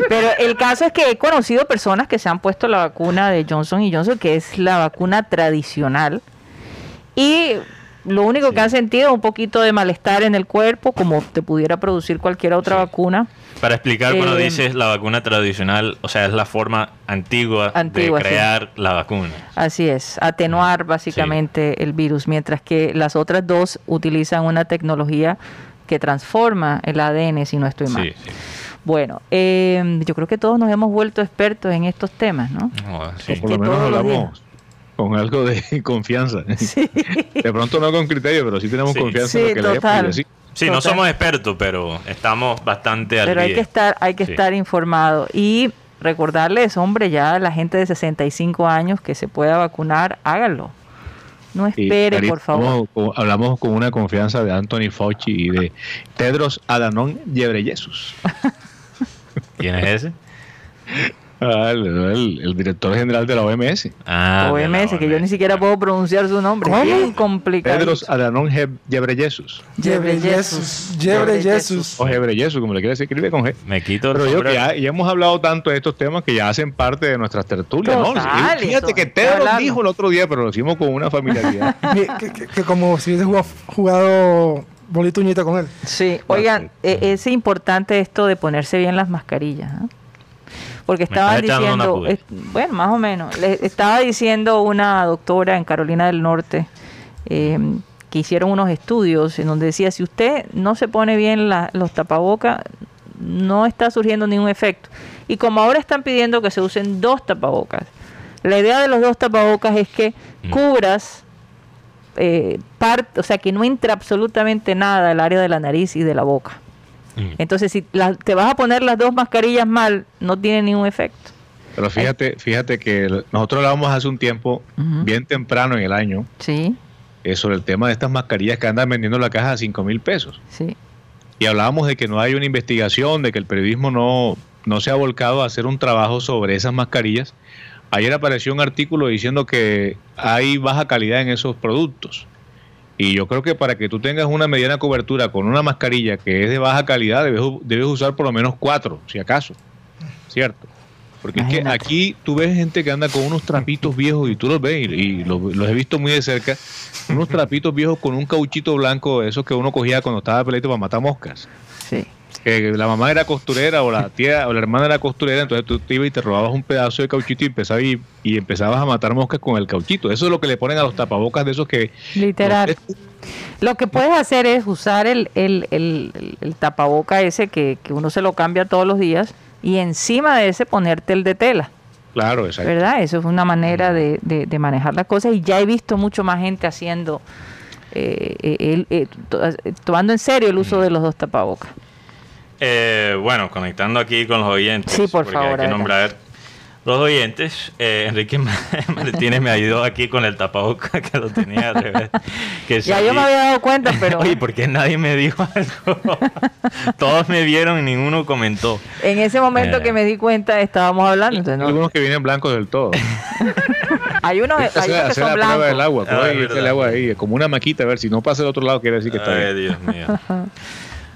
Pero el caso es que he conocido personas que se han puesto la vacuna de Johnson y Johnson, que es la vacuna tradicional, y lo único que han sentido es un poquito de malestar en el cuerpo, como te pudiera producir cualquier otra Sí. vacuna. Para explicar cuando Eh, dices la vacuna tradicional, o sea, es la forma antigua, Antigua, de sí. crear la vacuna. Así es, atenuar básicamente el virus, mientras que las otras dos utilizan una tecnología que transforma el ADN, si no estoy mal. Sí, sí. Bueno, eh, yo creo que todos nos hemos vuelto expertos en estos temas, ¿no? No, O sí. por lo menos hablamos, con algo de confianza. De pronto no con criterio, pero sí tenemos Sí. confianza Sí, en lo que total. leemos. y así. Sí, no somos expertos, pero estamos bastante al Pero hay día. que estar, hay que Sí. estar informado. Y recordarles, hombre, ya la gente de 65 años que se pueda vacunar, háganlo. No Y, espere, por favor. hablamos con- hablamos con una confianza de Anthony Fauci y de Tedros Adhanom Ghebreyesus. ¿Quién es ese? Ah, el, el- el director general de la OMS. Ah, de la OMS, que yo ni OMS. siquiera puedo pronunciar su nombre. ¿Cómo? Bien complicado. Tedros Adhanom Ge- Ghebreyesus. Yebre Jesus. Yebre Jesus. O Ghebreyesus, como le quieras escribe con G. Me quito el Pero yo que ya, ya hemos hablado tanto de estos temas que ya hacen parte de nuestras tertulias, ¿no? Y Fíjate eso, que hablando. dijo el otro día, pero lo hicimos con una familiaridad. Mi- que, que- que como si hubiese jugado, jugado bolito uñita con él. Sí, oigan, eh, es importante esto de ponerse bien las mascarillas. ¿ah? Porque estaban diciendo, es- bueno, más o menos, le estaba diciendo una doctora en Carolina del Norte eh, que hicieron unos estudios en donde decía, si usted no se pone bien la- los tapabocas, no está surgiendo ningún efecto. Y como ahora están pidiendo que se usen dos tapabocas, la idea de los dos tapabocas es que Mm. cubras eh, parte, o sea, que no entra absolutamente nada al área de la nariz y de la boca. Mm. Entonces, si la- te vas a poner las dos mascarillas mal, no tiene ningún efecto. Pero fíjate, fíjate que nosotros hablábamos hace un tiempo, bien temprano en el año, Sí, eh, sobre el tema de estas mascarillas que andan vendiendo en la caja a 5 mil pesos. sí. Y hablábamos de que no hay una investigación, de que el periodismo no, no se ha volcado a hacer un trabajo sobre esas mascarillas. Ayer apareció un artículo diciendo que hay baja calidad en esos productos. Y yo creo que para que tú tengas una mediana cobertura con una mascarilla que es de baja calidad, debes, usar por lo menos cuatro, si acaso. ¿Cierto? Porque es que aquí tú ves gente que anda con unos trapitos viejos y tú los ves y, y los, los he visto muy de cerca. Unos trapitos viejos con un cauchito blanco, esos que uno cogía cuando estaba peleito para matar moscas Sí. que la mamá era costurera o la tía o la hermana era costurera, entonces tú te ibas y te robabas un pedazo de cauchito y empezabas, y, y empezabas a matar moscas con el cauchito. Eso es lo que le ponen a los tapabocas de esos que... Literal. los- Lo que puedes hacer es usar el, el, el, el- el tapaboca ese que, que uno se lo cambia todos los días y encima de ese ponerte el de tela, claro, exacto. ¿verdad? Eso es una manera de, de- de manejar las cosas y ya he visto mucho más gente haciendo, eh, eh, eh, to- tomando en serio el uso de los dos tapabocas. Eh, bueno, conectando aquí con los oyentes. Sí, por porque favor, Hay que nombrar los oyentes. Eh, Enrique Ma- Martínez me ayudó aquí con el tapaboca que lo tenía al revés. Que Ya yo me había dado cuenta, pero Oye, ¿por qué nadie me dijo algo? Todos me vieron y ninguno comentó. en ese momento Eh. que me di cuenta estábamos hablando. Entonces, Hay no- algunos que vienen blancos del todo. hay unos, hay Hacer, unos que hacer son la prueba del blancos. agua, Ah, y echa el agua ahí, como una maquita, a ver si no pasa el otro lado, quiere decir que está Ay, bien. Dios mío.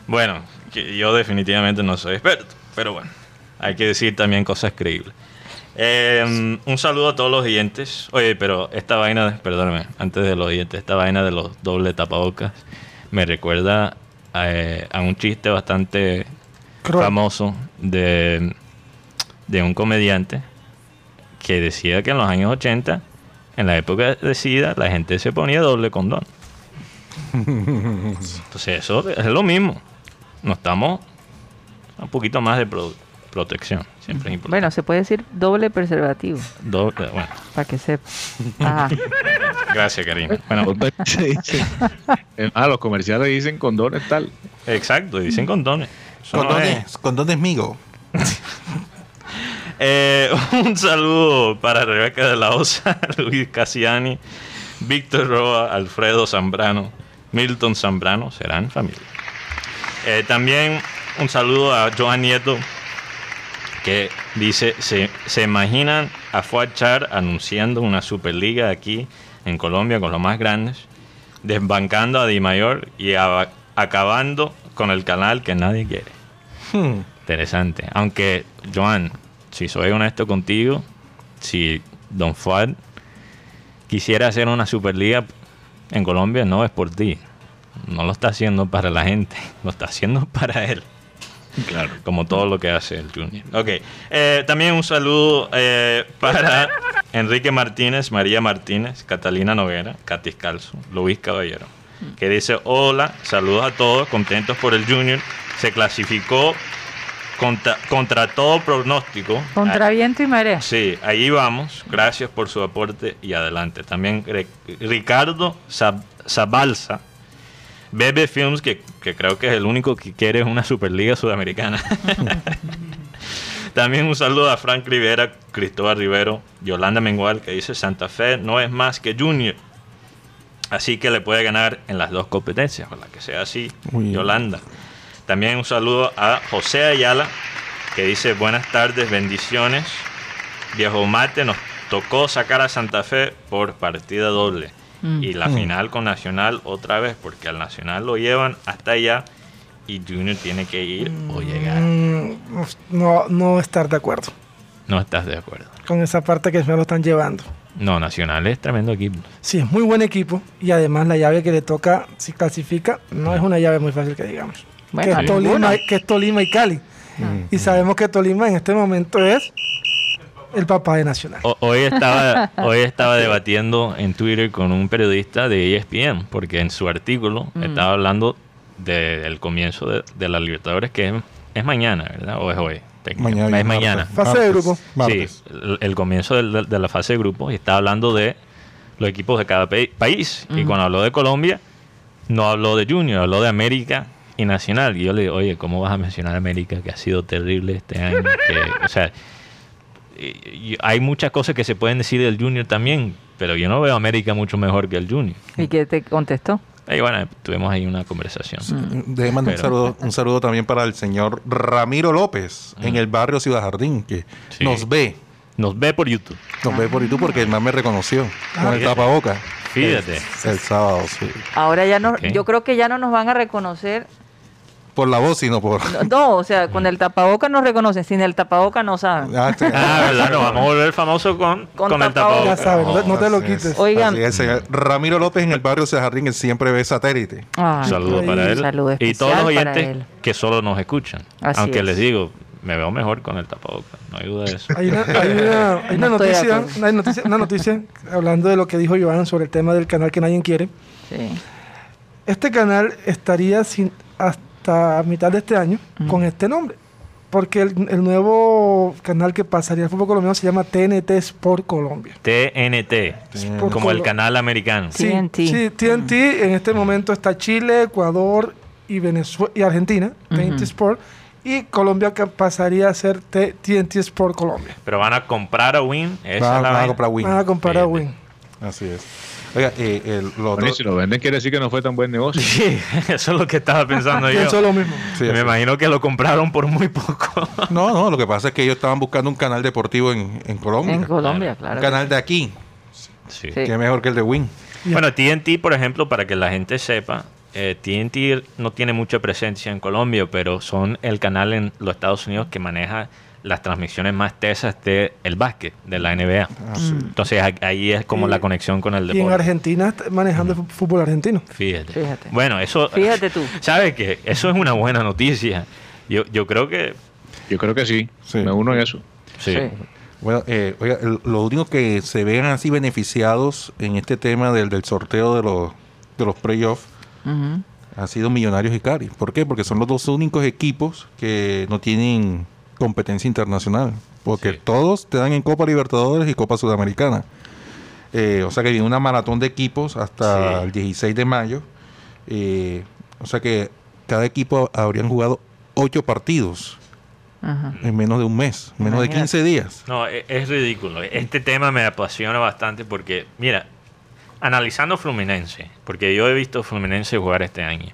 Bueno, que yo definitivamente no soy experto, pero bueno, hay que decir también cosas creíbles. Eh, un saludo a todos los oyentes. Oye, pero esta vaina, perdóname, antes de los oyentes, esta vaina de los doble tapabocas me recuerda eh, a un chiste bastante Cruel. famoso de, de un comediante que decía que en los años 80, en la época de SIDA, la gente se ponía doble condón. Entonces eso es lo mismo. No estamos un poquito más de pro- protección. Siempre es importante. Bueno, se puede decir doble preservativo, Doble- bueno, para que sepa. Ajá. gracias, Karina. Bueno, dice. Ah, los comerciales dicen condones tal. exacto, dicen condones. Eso no es- Condones, condones migo. Eh, un saludo para Rebeca de la Osa, Luis Cassiani, Víctor Roa, Alfredo Zambrano, Milton Zambrano, serán familia. Eh, también un saludo a Joan Nieto, que dice, se, se imaginan a Fuad Char anunciando una Superliga aquí en Colombia con los más grandes, desbancando a Di Mayor y aba- acabando con el canal que nadie quiere. Hmm. Interesante. Aunque, Joan, si soy honesto contigo, si Don Fuad quisiera hacer una Superliga en Colombia, no es por ti. No lo está haciendo para la gente, lo está haciendo para él. Claro. Como todo lo que hace el Junior. Ok. Eh, también un saludo eh, para Enrique Martínez, María Martínez, Catalina Noguera, Katis Calzo, Luis Caballero. Que dice, hola, saludos a todos, contentos por el Junior. Se clasificó contra, contra todo pronóstico. Contra viento y marea. Sí, ahí vamos. Gracias por su aporte y adelante. También Re- Ricardo Zab- Zabalza, Bebe Films, que, que creo que es el único que quiere una Superliga Sudamericana. También un saludo a Frank Rivera, Cristóbal Rivero, Yolanda Mengual, que dice Santa Fe no es más que Junior. Así que le puede ganar en las dos competencias, ojalá que sea así. Yolanda. También un saludo a José Ayala, que dice buenas tardes, bendiciones. Viejo Mate nos tocó sacar a Santa Fe por partida doble. Mm. Y la final con Nacional otra vez, porque al Nacional lo llevan hasta allá y Junior tiene que ir o llegar. Mm, no, no estar de acuerdo No estás de acuerdo. con esa parte que me lo están llevando. No, Nacional es tremendo equipo. Sí, es muy buen equipo y además la llave que le toca, si clasifica, no es una llave muy fácil que digamos. Bueno, que, es Tolima, que es Tolima y Cali. Y sabemos que Tolima en este momento es el papá de Nacional. O- hoy estaba hoy estaba debatiendo en Twitter con un periodista de ESPN porque en su artículo estaba hablando de- del comienzo de, de la Libertadores que es, es mañana, ¿verdad? O es hoy. Mañana. es martes. mañana. Fase de grupo. Martes. Sí, el, el comienzo de, de la fase de grupos y estaba hablando de los equipos de cada pa- país. Y cuando habló de Colombia, no habló de Junior, habló de América y Nacional. Y yo le digo, oye, ¿cómo vas a mencionar América que ha sido terrible este año? Que, o sea, y- y hay muchas cosas que se pueden decir del Junior también, pero yo no veo a América mucho mejor que el Junior. ¿Y qué te contestó? Y bueno, tuvimos ahí una conversación. Déjame mandar un saludo, un saludo también para el señor Ramiro López en el barrio Ciudad Jardín, que Sí. nos ve, Nos ve por YouTube. nos ve por YouTube porque el man me reconoció con el fíjate. tapaboca. Fíjate. El, el sábado, sí. Ahora ya no, yo creo que ya no nos van a reconocer. Por la voz, sino por. No, No, o sea, con el tapaboca nos reconocen, sin el tapaboca no saben. Ah, sí. Ah, ¿verdad? Nos vamos a volver famosos con, Con con, el tapabocas. Ya sabes, no, te- no te lo es. quites. Oigan. Es, Ramiro López en el barrio Ciudad Jardín, él siempre ve satélite. Ay, Un saludo Ay, para él. saludo y todos los oyentes que solo nos escuchan. Así Aunque es. les digo, me veo mejor con el tapabocas. No hay duda de eso. Hay una, hay una, hay una No estoy de noticia, acuerdo. una noticia, una noticia hablando de lo que dijo Joan sobre el tema del canal que nadie quiere. Sí. Este canal estaría sin, hasta mitad de este año con este nombre. Porque el, el nuevo canal que pasaría al fútbol colombiano se llama TNT Sport Colombia. TNT, Sport como el canal americano. Sí. TNT. Sí, TNT en este momento está Chile, Ecuador y Venezuela y Argentina, TNT. Sport. Y Colombia que pasaría a ser T- TNT Sport Colombia. Pero van a comprar a Win. Esa Van, es la van a comprar Win. Van a comprar a. Win. Así es. Oiga, eh, el, lo otro- Bueno, y si lo venden quiere decir que no fue tan buen negocio. Sí, eso es lo que estaba pensando yo. Pienso lo mismo. Sí, Me imagino que lo compraron por muy poco. No, no, lo que pasa es que ellos estaban buscando un canal deportivo en, en Colombia. En Colombia, un claro. canal de aquí, Sí. Sí. que es mejor que el de Win. Bueno, TNT, por ejemplo, para que la gente sepa, eh, TNT no tiene mucha presencia en Colombia, pero son el canal en los Estados Unidos que maneja las transmisiones más tesas del el básquet, de la NBA. Ah, sí. Entonces ahí es como Y- la conexión con el Y en deporte. Argentina manejando el fu- fútbol argentino. Fíjate. Fíjate. Bueno, eso... Fíjate tú. ¿Sabes qué? Eso es una buena noticia. Yo, yo creo que... Yo creo que sí. Sí. Me uno en eso. Sí. Sí. Bueno, eh, oiga, el- lo único que se ven así beneficiados en este tema del, del sorteo de los, de los playoffs Ujú. han sido Millonarios y Cari. ¿Por qué? Porque son los dos únicos equipos que no tienen competencia internacional. Porque Sí. todos te dan en Copa Libertadores y Copa Sudamericana. Eh, o sea que viene una maratón de equipos hasta Sí. el 16 de mayo. Eh, o sea que cada equipo habrían jugado ocho partidos Ajá. en menos de un mes, menos de Imagínate. 15 días. No, e- es, ridículo. Este tema me apasiona bastante porque, mira, analizando Fluminense, porque yo he visto Fluminense jugar este año.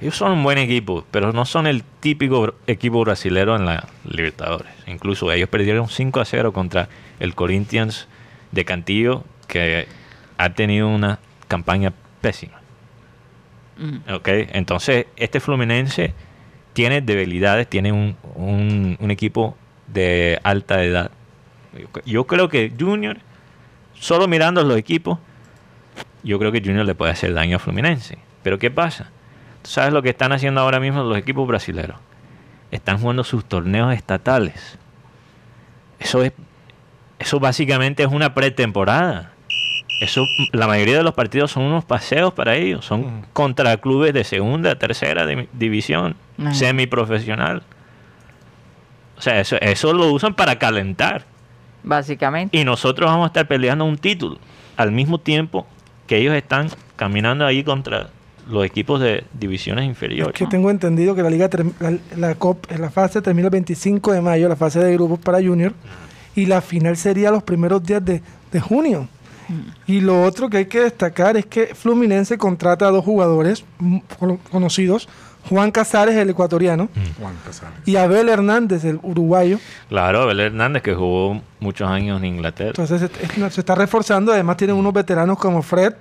Ellos son un buen equipo, pero no son el típico equipo brasilero en la Libertadores. Incluso ellos perdieron 5 a 0 contra el Corinthians de Cantillo, que ha tenido una campaña pésima. Mm. ¿ok? Entonces, este Fluminense tiene debilidades, tiene un, un- un equipo de alta edad. Yo- Yo creo que Junior, solo mirando los equipos, yo creo que Junior le puede hacer daño a Fluminense. Pero ¿qué pasa? ¿Tú sabes lo que están haciendo ahora mismo los equipos brasileños? Están jugando sus torneos estatales. Eso es, eso básicamente es una pretemporada. Eso, la mayoría de los partidos son unos paseos para ellos. Son Mm. contra clubes de segunda, tercera di- división, Ajá. semiprofesional. O sea, eso, eso lo usan para calentar. Básicamente. Y nosotros vamos a estar peleando un título al mismo tiempo que ellos están caminando ahí contra los equipos de divisiones Es inferiores. que tengo entendido que la liga la, la cop- la fase termina el 25 de mayo, la fase de grupos para Junior, y la final sería los primeros días de, de junio. Y lo otro que hay que destacar es que Fluminense contrata a dos jugadores mm, cono- conocidos, Juan Casares, el ecuatoriano, Juan Casares. y Abel Hernández, el uruguayo. Claro, Abel Hernández que jugó muchos años en Inglaterra. Entonces es- es- se está reforzando, además tienen unos veteranos como Fred,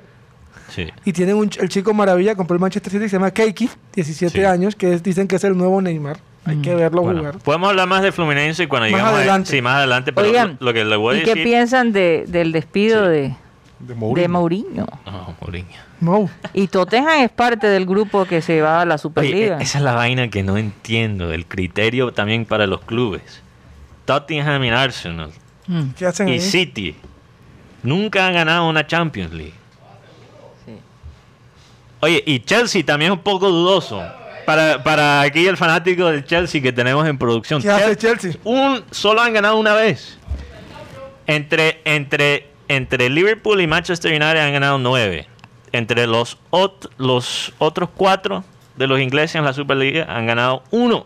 Sí. y tienen un, el chico maravilla, compró el Manchester City, que se llama Keiki, 17 Sí. años, que es- dicen que es el nuevo Neymar. Hay que verlo Bueno, jugar. podemos hablar más de Fluminense cuando Más llegamos a- adelante. sí, más adelante, pero Oigan, lo, lo que le voy a ¿y qué decir piensan de, del despido Sí. de, De de Mourinho? Oh, Mourinho. Mou. Y Tottenham es parte del grupo que se va a la Oye, Superliga. e- esa es la vaina que no entiendo, el criterio también para los clubes. Tottenham y Arsenal Mm, ¿Qué hacen y ahí? City nunca han ganado una Champions League. Oye, y Chelsea también es un poco dudoso. Para, para aquí el fanático del Chelsea que tenemos en producción. ¿Qué hace Chelsea? Un, solo han ganado una vez. Entre, entre, entre Liverpool y Manchester United han ganado nueve. Entre los, ot- los otros cuatro de los ingleses en la Superliga han ganado uno.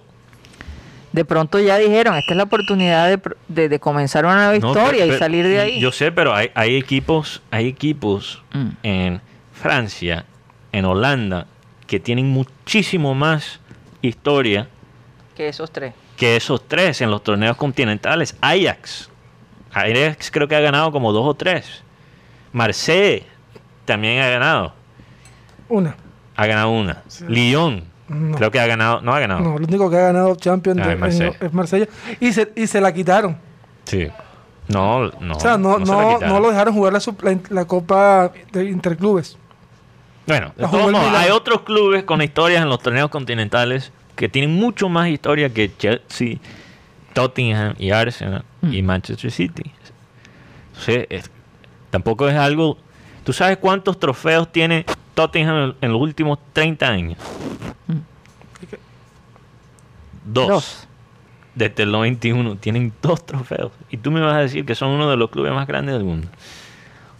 De pronto ya dijeron, esta es la oportunidad de, de- de comenzar una nueva No, historia pero- y salir de ahí. Yo sé, pero hay, hay equipos, hay equipos Mm. en Francia, en Holanda, que tienen muchísimo más historia que esos tres. que esos tres en los torneos continentales. Ajax. Ajax creo que ha ganado como dos o tres. Marseille también ha ganado. Una. Ha ganado una. Lyon. No. Creo que ha ganado. No ha ganado. No, lo único que ha ganado Champions Ah, de- es Marsella. en- es Marsella. Y se, y se la quitaron. Sí. No, no. o sea, no, se la no, no lo dejaron jugar la, la, la Copa de Interclubes. Bueno, de todos modos, hay otros clubes con historias en los torneos continentales que tienen mucho más historia que Chelsea, Tottenham y Arsenal y Manchester City. Entonces, es- tampoco es algo... ¿Tú sabes cuántos trofeos tiene Tottenham en, los últimos 30 años? Dos. Dos. Desde el 91 tienen dos trofeos. Y tú me vas a decir que son uno de los clubes más grandes del mundo.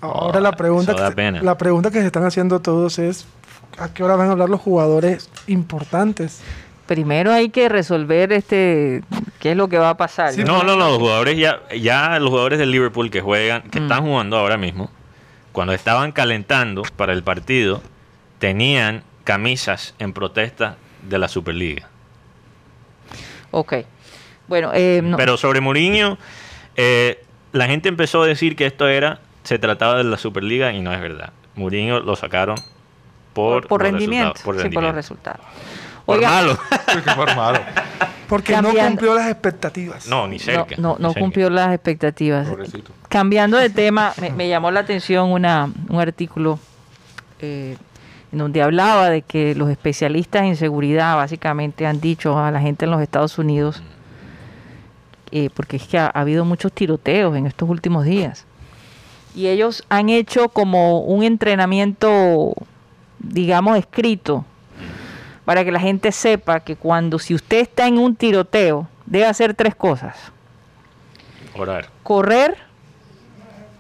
Ahora Oh, la pregunta, que pena. la pregunta que se están haciendo todos es ¿a qué hora van a hablar los jugadores importantes? Primero hay que resolver este qué es lo que va a pasar. Sí, ¿no? No, no, no, los jugadores ya, ya los jugadores del Liverpool que juegan, que Mm. están jugando ahora mismo, cuando estaban calentando para el partido, tenían camisas en protesta de la Superliga. Ok. Bueno, eh, no- Pero sobre Mourinho, eh, la gente empezó a decir que esto era, se trataba de la Superliga y no es verdad. Mourinho lo sacaron por, por, los rendimiento. por sí, por los resultados. Por Oiga, malo. Formado. Porque no cumplió las expectativas. no, ni no, cerca. no, no cerca. cumplió las expectativas. Pobrecito. Cambiando de tema, me, me llamó la atención una, un artículo eh, en donde hablaba de que los especialistas en seguridad básicamente han dicho a la gente en los Estados Unidos, eh, porque es que ha, ha habido muchos tiroteos en estos últimos días, y ellos han hecho como un entrenamiento, digamos, escrito, para que la gente sepa que cuando si usted está en un tiroteo, debe hacer tres cosas. Orar. Correr,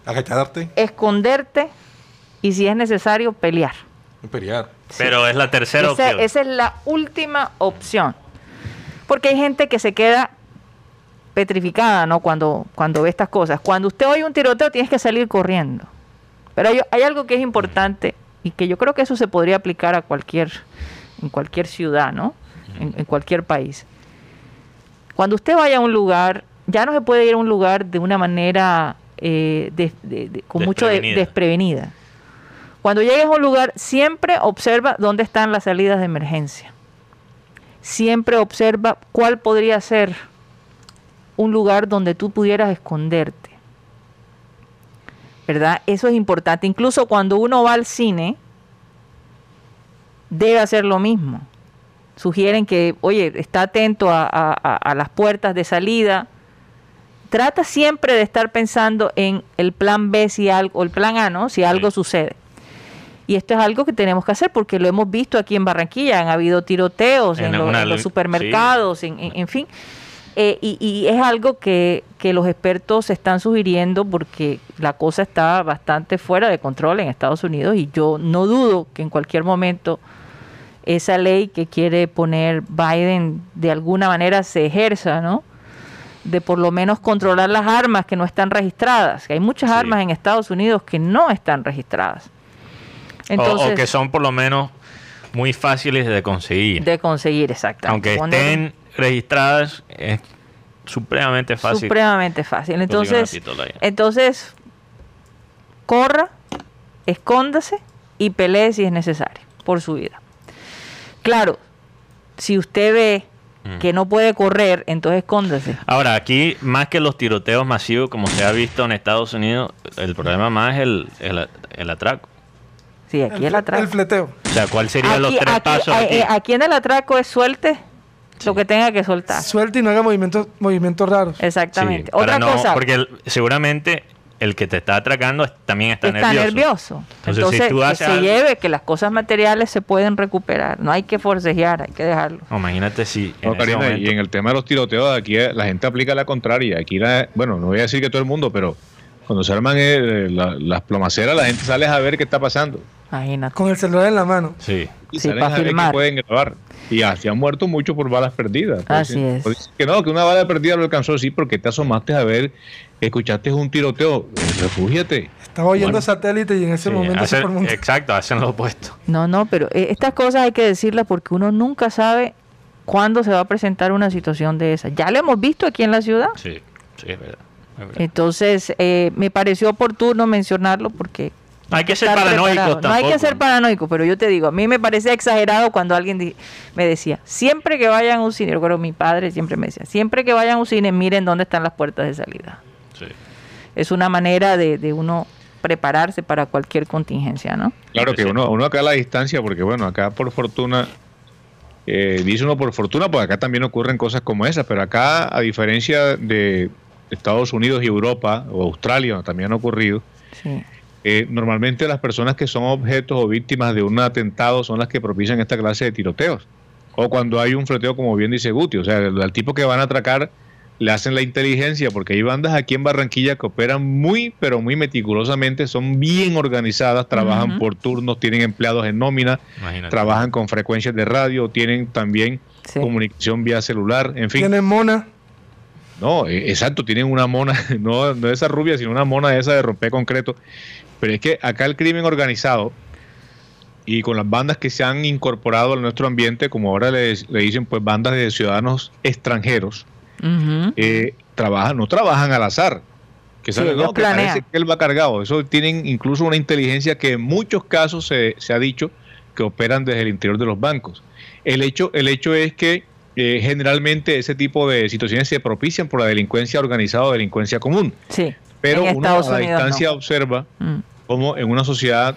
Agacharte, esconderte y si es necesario pelear. pelear. Pero es la tercera Esa, opción. esa es la última opción. Porque hay gente que se queda petrificada, ¿no? Cuando, cuando ve estas cosas. Cuando usted oye un tiroteo, tienes que salir corriendo. Pero hay, hay algo que es importante y que yo creo que eso se podría aplicar a cualquier, en cualquier ciudad, ¿no? En, en cualquier país. Cuando usted vaya a un lugar, ya no se puede ir a un lugar de una manera eh, de- de- de- con mucho de- Desprevenida. desprevenida. Cuando llegues a un lugar, siempre observa dónde están las salidas de emergencia. Siempre observa cuál podría ser un lugar donde tú pudieras esconderte. ¿Verdad? Eso es importante. Incluso cuando uno va al cine, debe hacer lo mismo. Sugieren que, oye, está atento a, a- a- a las puertas de salida. Trata siempre de estar pensando en el plan B si algo, o el plan A, ¿no? Si algo sucede. Y esto es algo que tenemos que hacer porque lo hemos visto aquí en Barranquilla. Han habido tiroteos en, En lo- una en los supermercados, en, en- en fin. Eh, y, y es algo que, que los expertos están sugiriendo porque la cosa está bastante fuera de control en Estados Unidos y yo no dudo que en cualquier momento esa ley que quiere poner Biden de alguna manera se ejerza, ¿no? De por lo menos controlar las armas que no están registradas. Que hay muchas Sí. armas en Estados Unidos que no están registradas. O- Entonces, o, que son por lo menos muy fáciles de conseguir. de conseguir exactamente. Aunque estén registradas, es supremamente fácil. Supremamente fácil. Entonces, entonces corra, escóndase y pelee si es necesario por su vida. Claro, si usted ve Mm. que no puede correr, entonces escóndase. Ahora, aquí, más que los tiroteos masivos, como se ha visto en Estados Unidos, el problema más es el, el, el atraco. Sí, aquí el, atraco. El fleteo. O sea, ¿cuáles serían los tres aquí- pasos aquí? eh, aquí en el atraco es suelte lo que tenga que soltar. Suelta y no haga movimientos, movimientos raros. Exactamente. Sí, para Otra no- cosa, Porque el- seguramente el que te está atracando también está, está nervioso. nervioso. Entonces, Entonces, si tú que haces se algo- lleve, que las cosas materiales se pueden recuperar. No hay que forcejear, hay que dejarlo. O imagínate si en No, Karina, momento- y en el tema de los tiroteos, aquí eh, la gente aplica la contraria. Aquí, la, bueno, no voy a decir que todo el mundo, pero cuando se arman eh, la- las plomaceras, la gente sale a ver qué está pasando. Imagínate. Con el celular en la mano. Sí. Y Sí, salen pa' a ver filmar. que pueden grabar. Y así han muerto muchos por balas perdidas. Pues Así es. pues dicen que no, que una bala perdida lo alcanzó, sí, porque te asomaste a ver, escuchaste un tiroteo. Eh, Refúgiate. Estaba oyendo Bueno. satélite y en ese Sí, momento se hacen- formó un- exacto, hacen lo opuesto. No, no, pero eh, estas cosas hay que decirlas porque uno nunca sabe cuándo se va a presentar una situación de esa. Ya lo hemos visto aquí en la ciudad. Sí, sí, es verdad. es verdad. Entonces, eh, me pareció oportuno mencionarlo porque... No hay que ser preparado. No hay que ser paranoico, pero yo te digo, a mí me parecía exagerado cuando alguien me decía, siempre que vayan a un cine, recuerdo mi padre siempre me decía, siempre que vayan a un cine, miren dónde están las puertas de salida. Sí. Es una manera de, de uno prepararse para cualquier contingencia, ¿no? Claro que uno, uno acá a la distancia, porque bueno, acá por fortuna, eh, dice uno por fortuna, pues acá también ocurren cosas como esas, pero acá, a diferencia de Estados Unidos y Europa, o Australia, donde también ha ocurrido, Sí. Eh, normalmente las personas que son objetos o víctimas de un atentado son las que propician esta clase de tiroteos. O cuando hay un fleteo, como bien dice Guti, o sea, al tipo que van a atracar le hacen la inteligencia, porque hay bandas aquí en Barranquilla que operan muy, pero muy meticulosamente, son bien organizadas, trabajan por turnos, tienen empleados en nómina, Imagínate. trabajan con frecuencias de radio, tienen también Sí. comunicación vía celular, en fin. Tiene mona. No, eh, exacto, tienen una mona, no, no esa rubia, sino una mona esa de romper concreto. Pero es que acá el crimen organizado y con las bandas que se han incorporado a nuestro ambiente, como ahora le, le dicen, pues bandas de ciudadanos extranjeros, Ujú. eh, trabajan, no trabajan al azar. Que Sí, saben, no, que parece que él va cargado. Eso tienen incluso una inteligencia que en muchos casos se, se ha dicho que operan desde el interior de los bancos. El hecho, el hecho es que eh, generalmente ese tipo de situaciones se propician por la delincuencia organizada o delincuencia común. Sí. Pero uno a la distancia no. observa Mm. Como en una sociedad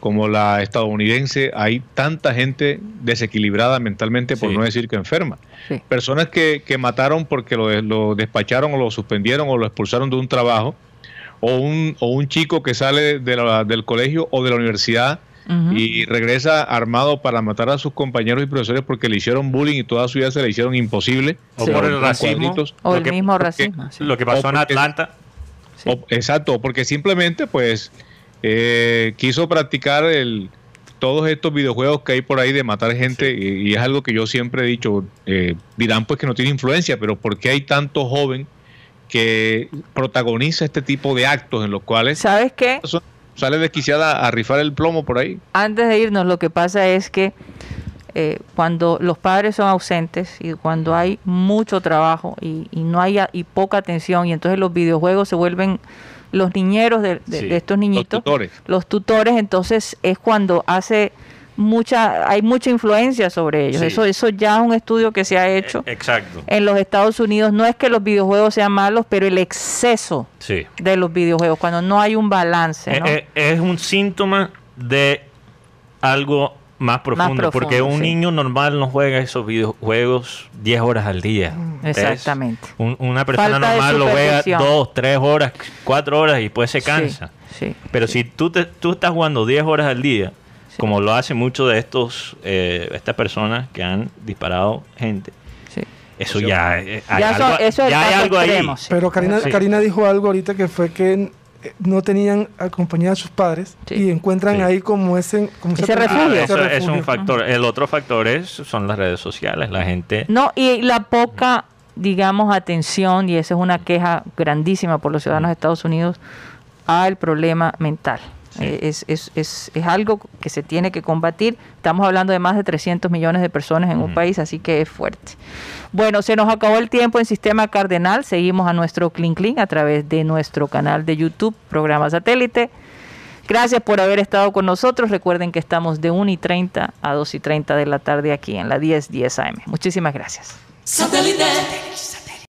como la estadounidense hay tanta gente desequilibrada mentalmente, por Sí. no decir que enferma. Sí. Personas que, que mataron porque lo, lo despacharon o lo suspendieron o lo expulsaron de un trabajo, o un, o un chico que sale de la- del colegio o de la universidad y regresa armado para matar a sus compañeros y profesores porque le hicieron bullying y toda su vida se le hicieron imposible. O Sí. por el racismo. O lo el que- mismo porque- racismo. sí. Lo que pasó en Atlanta. Sí. O- exacto, porque simplemente pues eh, quiso practicar el todos estos videojuegos que hay por ahí de matar gente y, y es algo que yo siempre he dicho, eh, dirán pues que no tiene influencia, pero ¿por qué hay tanto joven que protagoniza este tipo de actos en los cuales ¿Sabes qué? sale desquiciada a rifar el plomo por ahí? Antes de irnos, lo que pasa es que eh, cuando los padres son ausentes y cuando hay mucho trabajo y, y no hay a- y poca atención y entonces los videojuegos se vuelven los niñeros de, de- Sí, de estos niñitos, Los tutores. los tutores, entonces es cuando hace mucha, hay mucha influencia sobre ellos. Sí. Eso, eso ya es un estudio que se ha hecho Eh, Exacto. en los Estados Unidos. No es que los videojuegos sean malos, pero el exceso Sí. de los videojuegos, cuando no hay un balance, ¿no? eh, es un síntoma de algo más profundo, profundo, porque un sí. niño normal no juega esos videojuegos 10 horas al día. Es- Exactamente. un- una persona Falta normal lo juega supervisión. 2, 3 horas, 4 horas y después se Sí, cansa. sí. Pero si tú, te- tú estás jugando 10 horas al día, Sí. como lo hacen muchos de estos eh, estas personas que han disparado gente, Sí. eso ya, eh, hay Ya eso- algo, eso es ya hay algo ahí. extremo. Pero Karina, Sí. Karina dijo algo ahorita que fue que no tenían acompañada a sus padres Sí. y encuentran Sí. ahí como ese, como Ese ese refugio. Eso es refugio. un factor. El otro factor es son las redes sociales. La gente No, y la poca, digamos, atención, y esa es una queja grandísima por los ciudadanos de Estados Unidos, al problema mental. Eh, Es, es, es, es algo que se tiene que combatir. Estamos hablando de más de 300 millones de personas en un Ujú. país, así que es fuerte. Bueno, se nos acabó el tiempo en Sistema Cardenal. Seguimos a nuestro Clean Clean a través de nuestro canal de YouTube, programa satélite. Gracias por haber estado con nosotros. Recuerden que estamos de 1 y 30 a 2 y 30 de la tarde aquí en la 1010 AM. Muchísimas gracias. Satellite.